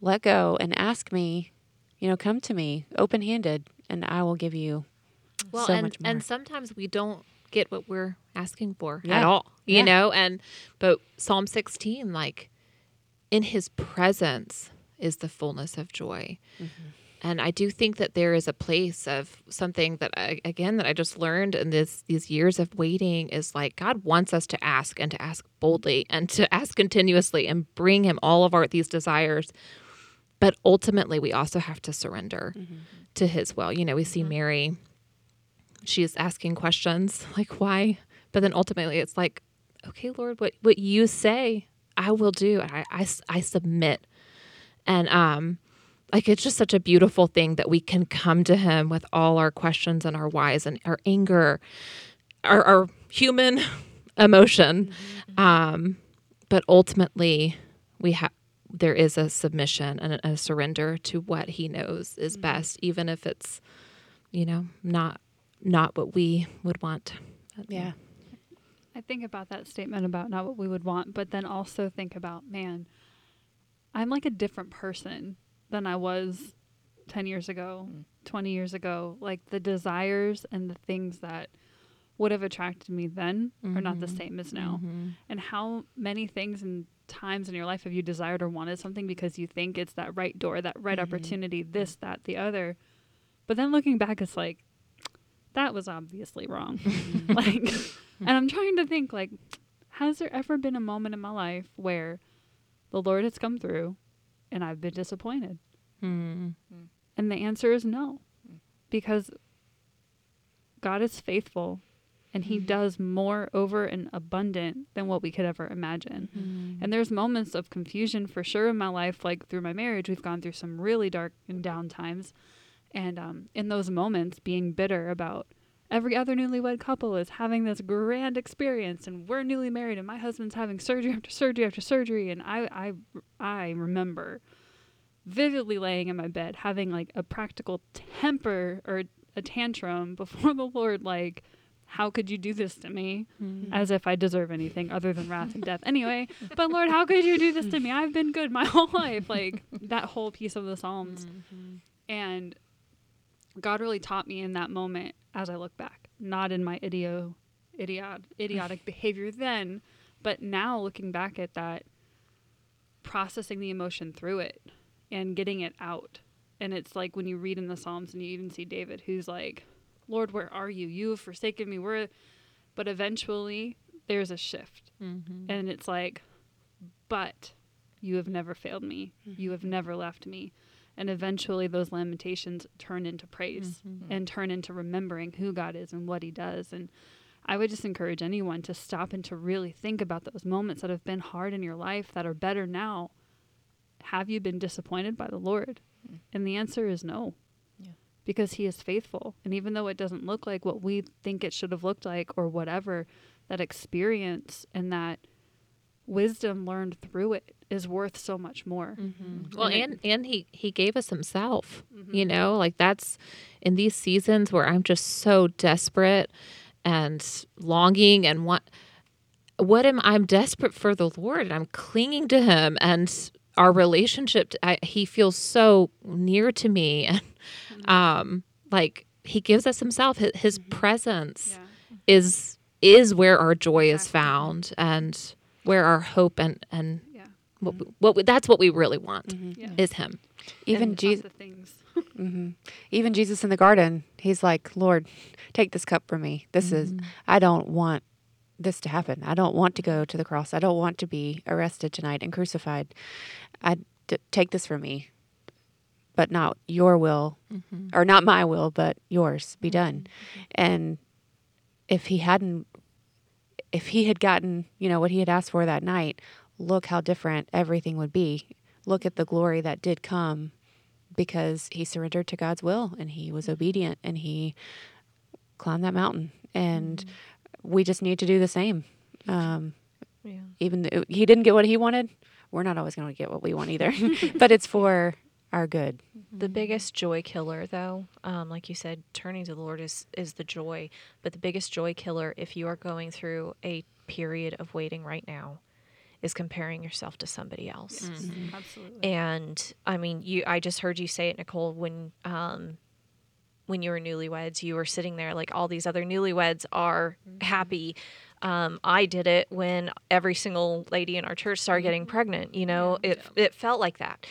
let go and ask me, you know, come to me open handed and I will give you well so and, much more. and sometimes we don't get what we're asking for Yeah. at all you Yeah. know and but psalm 16 like in his presence is the fullness of joy Mm-hmm. And i do think that there is a place of something that I, again that i just learned in this these years of waiting is like god wants us to ask and to ask boldly and to ask continuously and bring him all of our these desires. But ultimately we also have to surrender to his will. You know we see mary she's asking questions like why? But then ultimately it's like okay lord what what you say i will do and I submit. And um like it's just such a beautiful thing that we can come to him with all our questions and our whys and our anger our, our human emotion. Um but ultimately we have there is a submission and a, a surrender to what he knows is best even if it's you know not not what we would want. Yeah. I think about that statement about not what we would want, but then also think about, man, I'm like a different person than I was 10 years ago, mm. 20 years ago. Like the desires and the things that would have attracted me then are not the mm-hmm. same as now. Mm-hmm. And how many things and times in your life have you desired or wanted something because you think it's that right door, that right mm-hmm. opportunity, this, that, the other. But then looking back, it's like, that was obviously wrong. like, and I'm trying to think, like, has there ever been a moment in my life where the Lord has come through and I've been disappointed? Hmm. And the answer is no, because God is faithful and He does more over and abundant than what we could ever imagine. And there's moments of confusion for sure in my life, like through my marriage, we've gone through some really dark and down times. And um, in those moments, being bitter about every other newlywed couple is having this grand experience, and we're newly married, and my husband's having surgery after surgery after surgery, and I, I, I remember vividly laying in my bed having like a practical temper or a tantrum before the Lord, like, how could you do this to me? Mm-hmm. As if I deserve anything other than wrath and death. Anyway, but Lord, how could you do this to me? I've been good my whole life. Like that whole piece of the Psalms. Mm-hmm. And God really taught me in that moment as I look back, not in my idio, idiot, idiotic behavior then, but now looking back at that, processing the emotion through it and getting it out. And it's like when you read in the Psalms and you even see David, who's like, Lord, where are you? You have forsaken me. Where, but eventually there's a shift, mm-hmm. and it's like, but you have never failed me. You have mm-hmm. never left me. And eventually those lamentations turn into praise mm-hmm. and turn into remembering who God is and what he does. And I would just encourage anyone to stop and to really think about those moments that have been hard in your life that are better now. Have you been disappointed by the Lord? Mm. And the answer is no. Because he is faithful. And even though it doesn't look like what we think it should have looked like or whatever, that experience and that wisdom learned through it is worth so much more. Mm-hmm. Mm-hmm. Well, And it- and and he he gave us himself. Mm-hmm. You know, like that's in these seasons where I'm just so desperate and longing and want what am I'm desperate for the Lord and I'm clinging to him and our relationship I, he feels so near to me and um like he gives us himself his, his presence Yeah. is is where our joy is found and where our hope and and Yeah. what, we- what we- that's what we really want mm-hmm. Yeah. is him Even Jesus, the things. Mm-hmm. even Jesus in the garden, he's like, Lord, take this cup from me. This is, mm-hmm. I don't want this to happen. I don't want to go to the cross. I don't want to be arrested tonight and crucified. I d- take this from me, but not your will, or not my will, but yours be done. And if he hadn't, if he had gotten, you know, what he had asked for that night, look how different everything would be. Look at the glory that did come because he surrendered to God's will and he was obedient and he climbed that mountain. And we just need to do the same. Um, Yeah. even though he didn't get what he wanted, we're not always going to get what we want either. but it's for our good. The biggest joy killer, though, um, like you said, turning to the Lord is is the joy. But the biggest joy killer, if you are going through a period of waiting right now, is comparing yourself to somebody else. Absolutely. And I mean, you. I just heard you say it, Nicole, when um, when you were newlyweds, you were sitting there like all these other newlyweds are happy. Um, I did it when every single lady in our church started getting pregnant. You know, it it felt like that.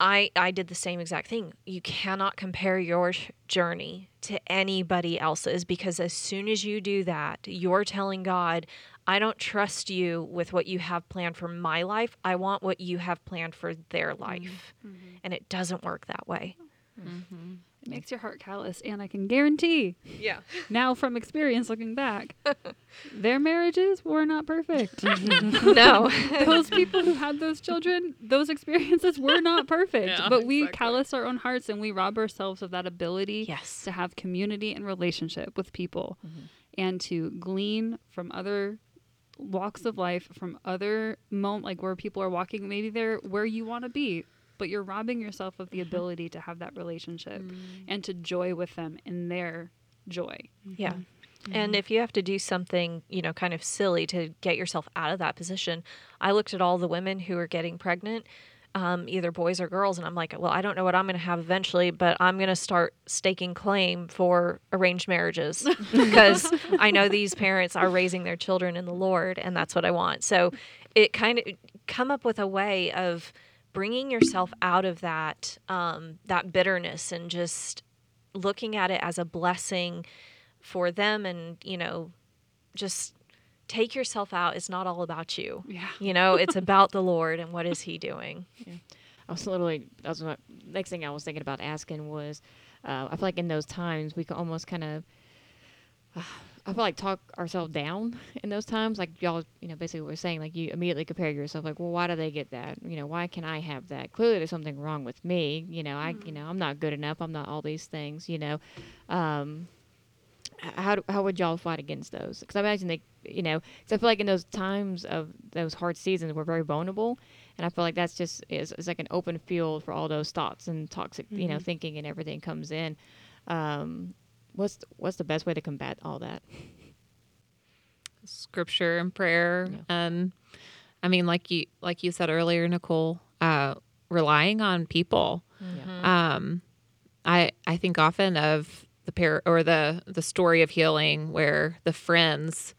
I I did the same exact thing. You cannot compare your journey to anybody else's because as soon as you do that, you're telling God, I don't trust you with what you have planned for my life. I want what you have planned for their mm-hmm. life. Mm-hmm. And it doesn't work that way. Mm-hmm. It makes your heart callous, and I can guarantee Yeah. now from experience looking back, their marriages were not perfect. no. those people who had those children, those experiences were not perfect. Yeah, but we exactly. callous our own hearts and we rob ourselves of that ability Yes. to have community and relationship with people mm-hmm. and to glean from other walks of life, from other moment like where people are walking, maybe they're where you want to be. But you're robbing yourself of the mm-hmm. ability to have that relationship mm. and to joy with them in their joy. Mm-hmm. Yeah. Mm-hmm. And if you have to do something, you know, kind of silly to get yourself out of that position, I looked at all the women who are getting pregnant, um, either boys or girls, and I'm like, well, I don't know what I'm going to have eventually, but I'm going to start staking claim for arranged marriages because I know these parents are raising their children in the Lord, and that's what I want. So it kind of come up with a way of bringing yourself out of that um, that bitterness and just looking at it as a blessing for them and you know just take yourself out it's not all about you Yeah. you know it's about the lord and what is he doing yeah. I was literally that was my next thing I was thinking about asking was uh, I feel like in those times we could almost kind of I feel like talk ourselves down in those times like y'all you know basically what we're saying like you immediately compare yourself like well why do they get that? You know why can I have that? Clearly there's something wrong with me you know I you know I'm not good enough I'm not all these things you know. Um how do, how would y'all fight against those? Because I imagine they, you know, because I feel like in those times of those hard seasons, we're very vulnerable, and I feel like that's just is it's like an open field for all those thoughts and toxic, you know, thinking and everything comes in. Um, what's what's the best way to combat all that? scripture and prayer. Yeah. and i mean like you like you said earlier nicole uh relying on people. Um i i think often of the pair or the the story of healing where the friends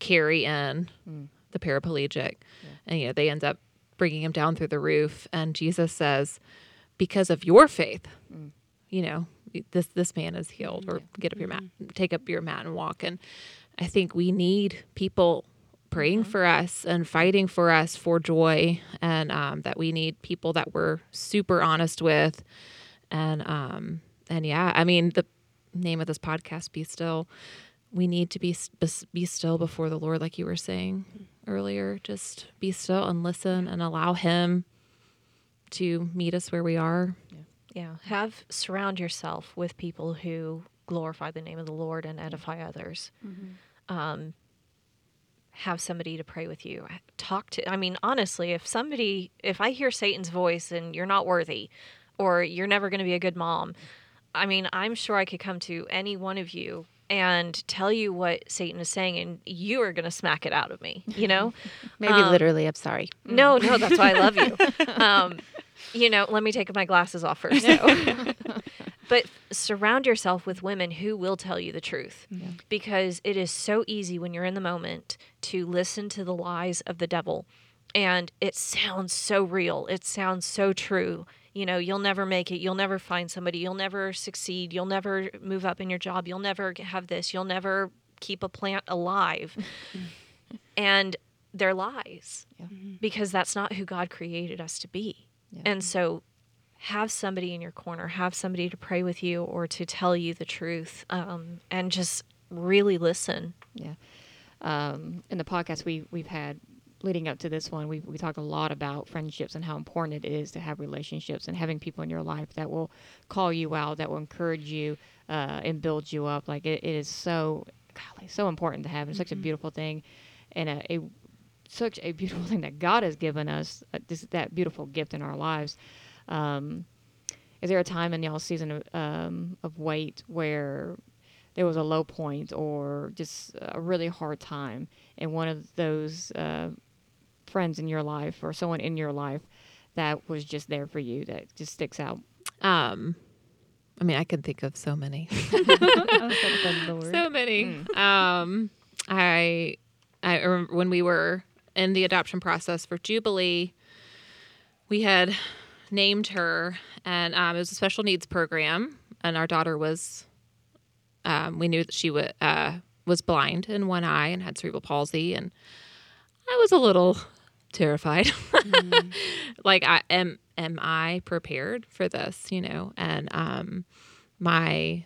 carry in the paraplegic. And you know they end up bringing him down through the roof. And jesus says because of your faith you know this this man is healed or get up your mat take up your mat and walk. And i think we need people praying for us and fighting for us for joy and um, that we need people that we're super honest with. And um and yeah i mean the name of this podcast be still we need to be be still before the lord like you were saying earlier. Just be still and listen and allow him to meet us where we are yeah. Have surround yourself with people who glorify the name of the lord and edify others. Um, have somebody to pray with you. Talk to, I mean, honestly, if somebody, if I hear Satan's voice and you're not worthy or you're never going to be a good mom, I mean, I'm sure I could come to any one of you and tell you what Satan is saying, and you are going to smack it out of me, you know? Maybe Um, literally. I'm sorry. No, no, that's why I love you. Um, you know, let me take my glasses off first. though. but surround yourself with women who will tell you the truth because it is so easy when you're in the moment to listen to the lies of the devil. And it sounds so real. It sounds so true. You know, you'll never make it. You'll never find somebody. You'll never succeed. You'll never move up in your job. You'll never have this. You'll never keep a plant alive. and they're lies because that's not who God created us to be. And so have somebody in your corner, have somebody to pray with you or to tell you the truth um, and just really listen. Yeah. Um, in the podcast we we've had leading up to this one, we we talked a lot about friendships and how important it is to have relationships and having people in your life that will call you out, that will encourage you uh, and build you up. Like it, it is so, golly, so important to have. It's such a beautiful thing, and a, a such a beautiful thing that God has given us. Uh, this that beautiful gift in our lives. Um, is there a time in y'all's season of, um, of wait where there was a low point or just a really hard time and one of those uh, friends in your life or someone in your life that was just there for you that just sticks out Um, I mean, I can think of so many. I was like, the Lord. so many. Um, I, I remember when we were in the adoption process for Jubilee, we had named her, and um, it was a special needs program, and our daughter was. Um, we knew that she wa uh, was blind in one eye and had cerebral palsy, and I was a little terrified. like, I am am I prepared for this? You know, and um, my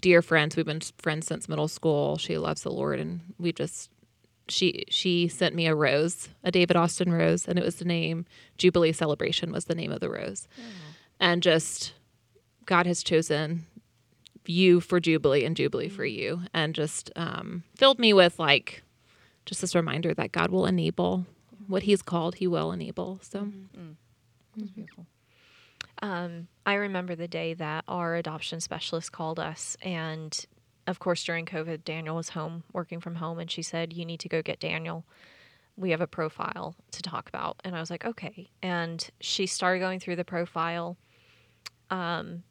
dear friends. We've been friends since middle school. She loves the Lord, and we just she she sent me a rose, a David Austin rose, and it was the name Jubilee Celebration was the name of the rose, and just God has chosen you for Jubilee and Jubilee for you, and just um, filled me with like just this reminder that God will enable what He's called. He will enable. So That's beautiful Um, I remember the day that our adoption specialist called us, and of course, during COVID, Daniel was home working from home, and she said, You need to go get Daniel. We have a profile to talk about. And I was like, Okay. And she started going through the profile, um,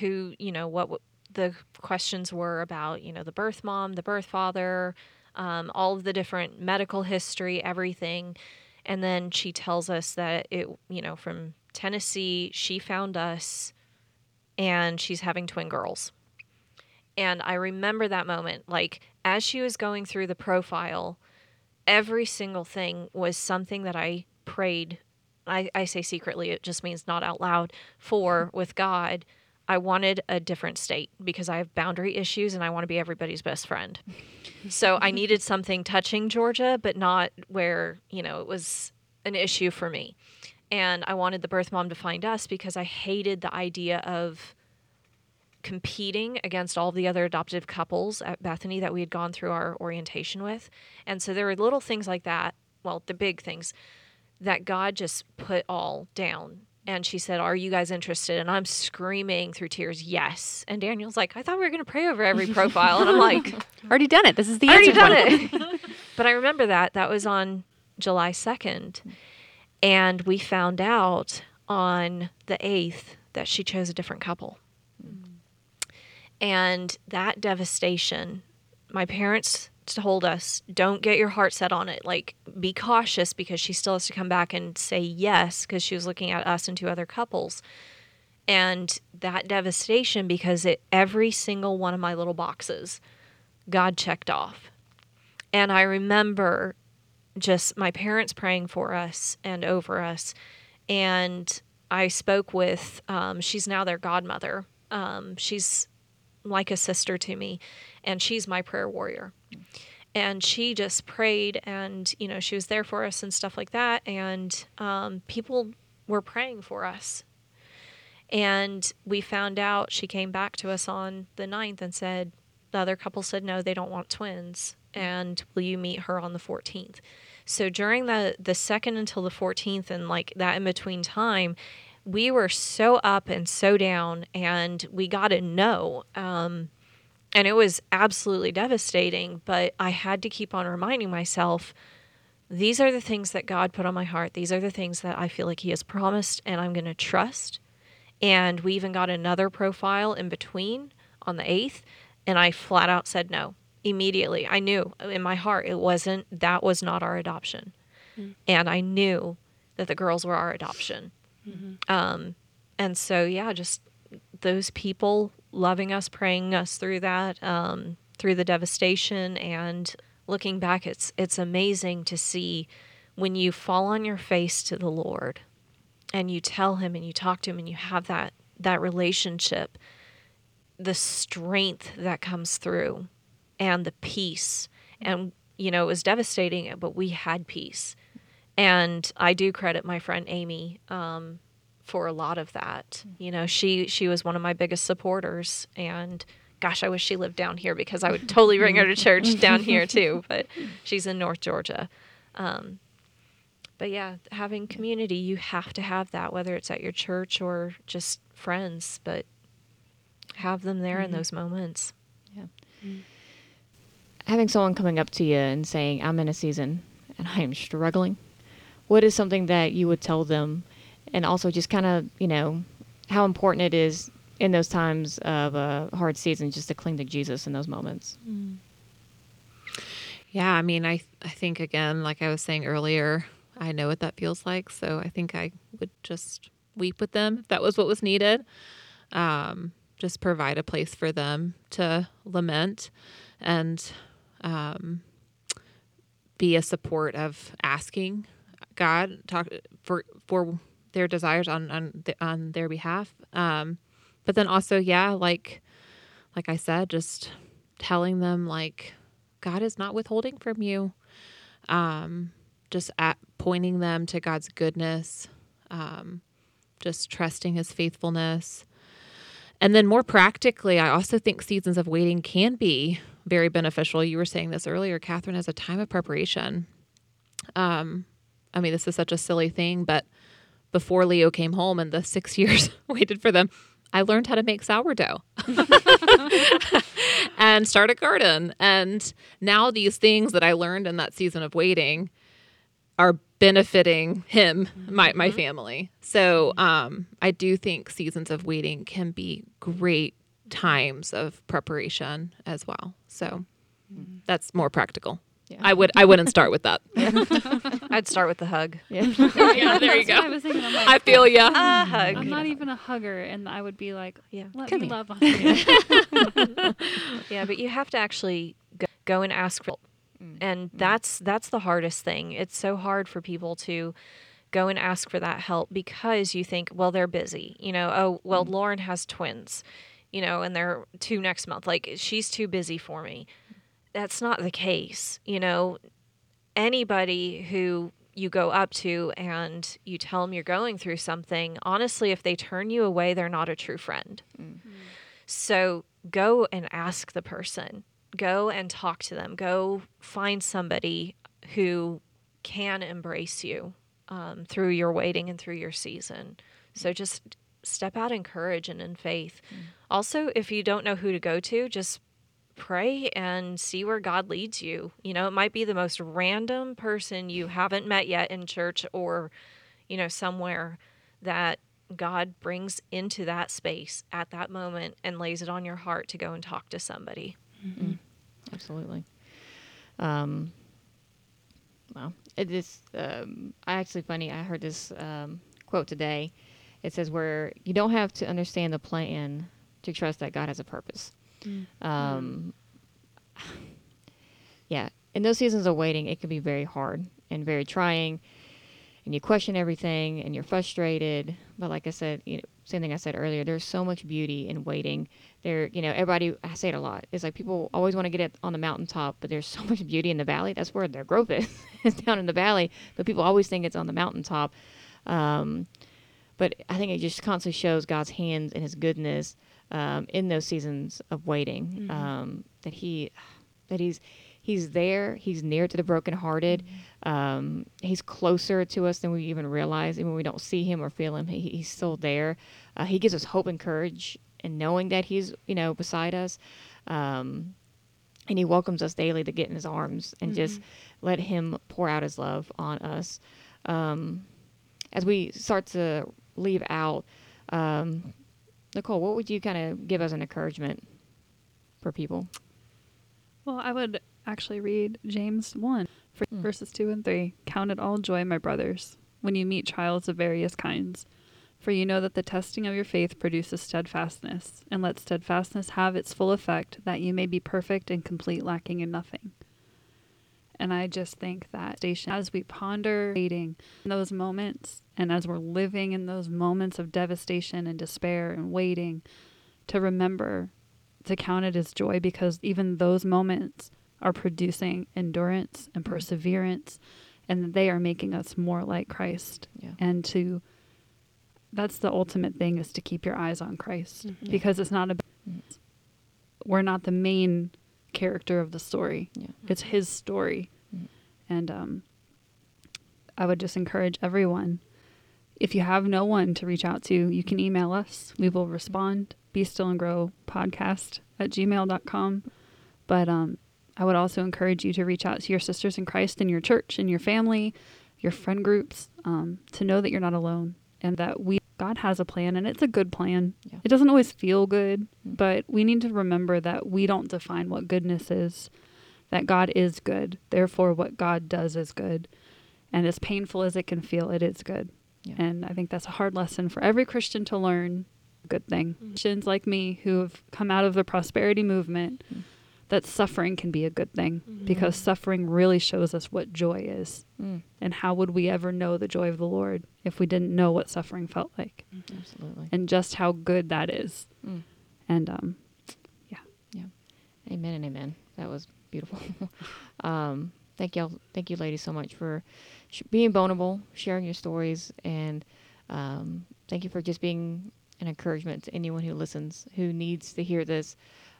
who, you know, what w- the questions were about, you know, the birth mom, the birth father, um, all of the different medical history, everything. And then she tells us that it, you know, from Tennessee, she found us and she's having twin girls. And I remember that moment, like as she was going through the profile, every single thing was something that I prayed. I, I say secretly, it just means not out loud for with God. I wanted a different state because I have boundary issues and I want to be everybody's best friend. so I needed something touching Georgia, but not where, you know, it was an issue for me. And I wanted the birth mom to find us because I hated the idea of competing against all the other adoptive couples at Bethany that we had gone through our orientation with. And so there were little things like that, well, the big things that God just put all down. And she said, Are you guys interested? And I'm screaming through tears, Yes. And Daniel's like, I thought we were going to pray over every profile. And I'm like, Already done it. This is the I already done it. but I remember that. That was on July 2nd. And we found out on the 8th that she chose a different couple. Mm. And that devastation, my parents told us, don't get your heart set on it. Like, be cautious because she still has to come back and say yes because she was looking at us and two other couples. And that devastation, because it every single one of my little boxes, God checked off. And I remember just my parents praying for us and over us. And I spoke with, um, she's now their godmother. Um, she's like a sister to me, and she's my prayer warrior. And she just prayed, and you know, she was there for us and stuff like that. And um, people were praying for us. And we found out she came back to us on the 9th and said, The other couple said no, they don't want twins. And will you meet her on the 14th? So during the the second until the 14th and like that in between time, we were so up and so down, and we got a no. Um, and it was absolutely devastating. But I had to keep on reminding myself these are the things that God put on my heart. These are the things that I feel like He has promised, and I'm going to trust. And we even got another profile in between on the 8th, and I flat out said no immediately. I knew in my heart it wasn't, that was not our adoption. And I knew that the girls were our adoption. Um, and so, yeah, just those people loving us, praying us through that, um, through the devastation, and looking back, it's it's amazing to see when you fall on your face to the Lord, and you tell Him, and you talk to Him, and you have that that relationship, the strength that comes through, and the peace, and you know it was devastating, but we had peace, and I do credit my friend Amy. Um, for a lot of that. You know, she she was one of my biggest supporters and gosh, I wish she lived down here because I would totally bring her to church down here too, but she's in North Georgia. Um, but yeah, having community, you have to have that whether it's at your church or just friends, but have them there in those moments. Yeah. Having someone coming up to you and saying, I'm in a season and I am struggling, what is something that you would tell them? And also just kind of, you know, how important it is in those times of a hard season just to cling to Jesus in those moments. Yeah, I mean, I I think again, like I was saying earlier, I know what that feels like. So I think I would just weep with them if that was what was needed. Um, just provide a place for them to lament and um, be a support of asking God talk for for their desires on on the, on their behalf. Um, but then also, yeah, like like I said, just telling them like God is not withholding from you. Um, just at pointing them to God's goodness, um, just trusting His faithfulness. And then more practically, I also think seasons of waiting can be very beneficial. You were saying this earlier, Catherine, as a time of preparation. Um, I mean, this is such a silly thing, but before Leo came home and the six years waited for them, I learned how to make sourdough and start a garden. And now these things that I learned in that season of waiting are benefiting him, mm-hmm. my, my mm-hmm. family. So um, I do think seasons of waiting can be great times of preparation as well. So mm-hmm. that's more practical. Yeah. I would I wouldn't start with that. I'd start with the hug. Yeah. yeah, there you That's what I go. was thinking. I'm like, I feel ya. A hug. I'm not even a hugger, and I would be like, Yeah. let Come me here. love on you. Yeah, but you have to actually go, go and ask for help. Mm. And that's that's the hardest thing. It's so hard for people to go and ask for that help because you think, well, they're busy. You know, oh, well, Lauren has twins, you know, and they're two next month. Like she's too busy for me. That's not the case. You know, anybody who you go up to and you tell them you're going through something, honestly, if they turn you away, they're not a true friend. So go and ask the person. Go and talk to them. Go find somebody who can embrace you um, through your waiting and through your season. So just step out in courage and in faith. Also, if you don't know who to go to, just pray and see where God leads you. You know, it might be the most random person you haven't met yet in church or, you know, somewhere that God brings into that space at that moment and lays it on your heart to go and talk to somebody. Absolutely. Um, well, it is. Um, I actually funny. I heard this um, quote today. It says, "Where you don't have to understand the plan to trust that God has a purpose." Um, yeah, in those seasons of waiting, it can be very hard and very trying, and you question everything, and you're frustrated. But like I said, you know, same thing I said earlier. There's so much beauty in waiting. There, you know, everybody. I say it a lot. It's like people always want to get it on the mountaintop, but there's so much beauty in the valley. That's where their growth is. it's down in the valley, but people always think it's on the mountaintop. Um, but I think it just constantly shows God's hands and His goodness um, in those seasons of waiting. Um, that He, that He's, He's there. He's near to the brokenhearted. Um, he's closer to us than we even realize. Even when we don't see Him or feel Him, he, He's still there. Uh, he gives us hope and courage in knowing that He's, you know, beside us. Um, and he welcomes us daily to get in his arms and just let him pour out his love on us um, as we start to leave out um, nicole what would you kind of give as an encouragement for people Well, I would actually read James 1, for hmm. verses 2 and 3. Count it all joy, my brothers, when you meet trials of various kinds. For you know that the testing of your faith produces steadfastness, and let steadfastness have its full effect, that you may be perfect and complete, lacking in nothing. And I just think that station, as we ponder waiting in those moments, and as we're living in those moments of devastation and despair and waiting, to remember to count it as joy because even those moments are producing endurance and mm-hmm. perseverance and they are making us more like Christ. Yeah. and to that's the ultimate thing is to keep your eyes on Christ mm-hmm. because it's not about mm-hmm. we're not the main character of the story. Yeah. it's his story. And um I would just encourage everyone if you have no one to reach out to, you can email us. We will respond. Be still and grow podcast at gmail.com. But um, I would also encourage you to reach out to your sisters in Christ in your church, in your family, your friend groups, um, to know that you're not alone and that we God has a plan and it's a good plan. Yeah. It doesn't always feel good, but we need to remember that we don't define what goodness is. That God is good. Therefore, what God does is good. And as painful as it can feel, it is good. Yeah. And I think that's a hard lesson for every Christian to learn. Good thing. Christians like me who have come out of the prosperity movement, that suffering can be a good thing because suffering really shows us what joy is. Mm, And how would we ever know the joy of the Lord if we didn't know what suffering felt like absolutely and just how good that is? Mm. And um, yeah. Yeah. amen and amen that was beautiful um, thank y'all thank you ladies so much for being vulnerable sharing your stories and um, thank you for just being an encouragement to anyone who listens who needs to hear this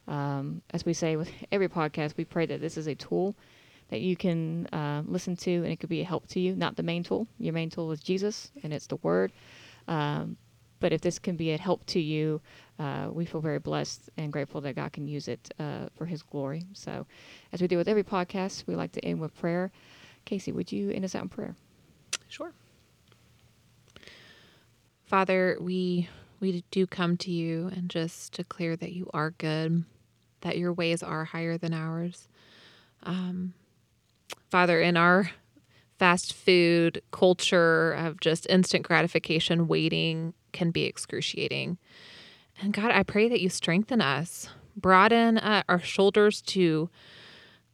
um, as we say with every podcast we pray that this is a tool that you can uh, listen to and it could be a help to you not the main tool your main tool is jesus and it's the word um, but if this can be a help to you, uh, we feel very blessed and grateful that God can use it uh, for His glory. So, as we do with every podcast, we like to end with prayer. Kaycee, would you end us out in prayer? Sure. Father, we we do come to you and just declare that you are good, that your ways are higher than ours. Um, Father, in our fast food culture of just instant gratification, waiting can be excruciating. And God, I pray that you strengthen us, broaden uh, our shoulders to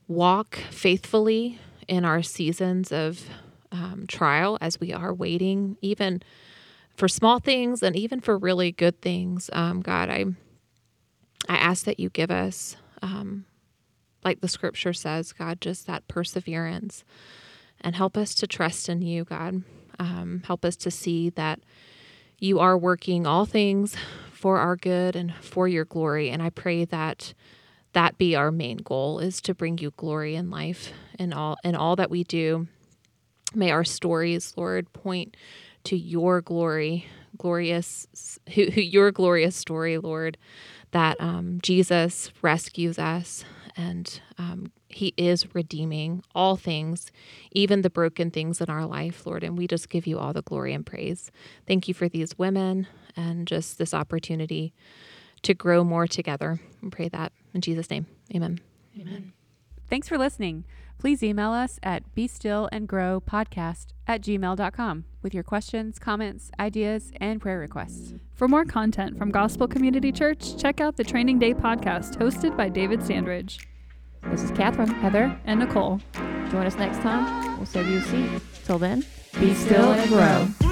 walk faithfully in our seasons of um, trial as we are waiting, even for small things and even for really good things. Um, God, I I ask that you give us, um, like the scripture says, God, just that perseverance, and help us to trust in you, God. Um, help us to see that you are working all things for our good and for your glory. And I pray that that be our main goal is to bring you glory in life and all in all that we do. May our stories, Lord, point to your glory, glorious who, who your glorious story, Lord, that um, Jesus rescues us and um, he is redeeming all things, even the broken things in our life, Lord. And we just give you all the glory and praise. Thank you for these women and just this opportunity to grow more together. And pray that in Jesus' name. Amen. Amen. Thanks for listening. Please email us at be still and grow podcast at gmail.com with your questions, comments, ideas, and prayer requests. for more content from Gospel Community Church, check out the Training Day podcast hosted by David Sandridge This is Catherine. Heather? and Nicole. Join us next time. We'll save you a seat. Till then, be still and grow.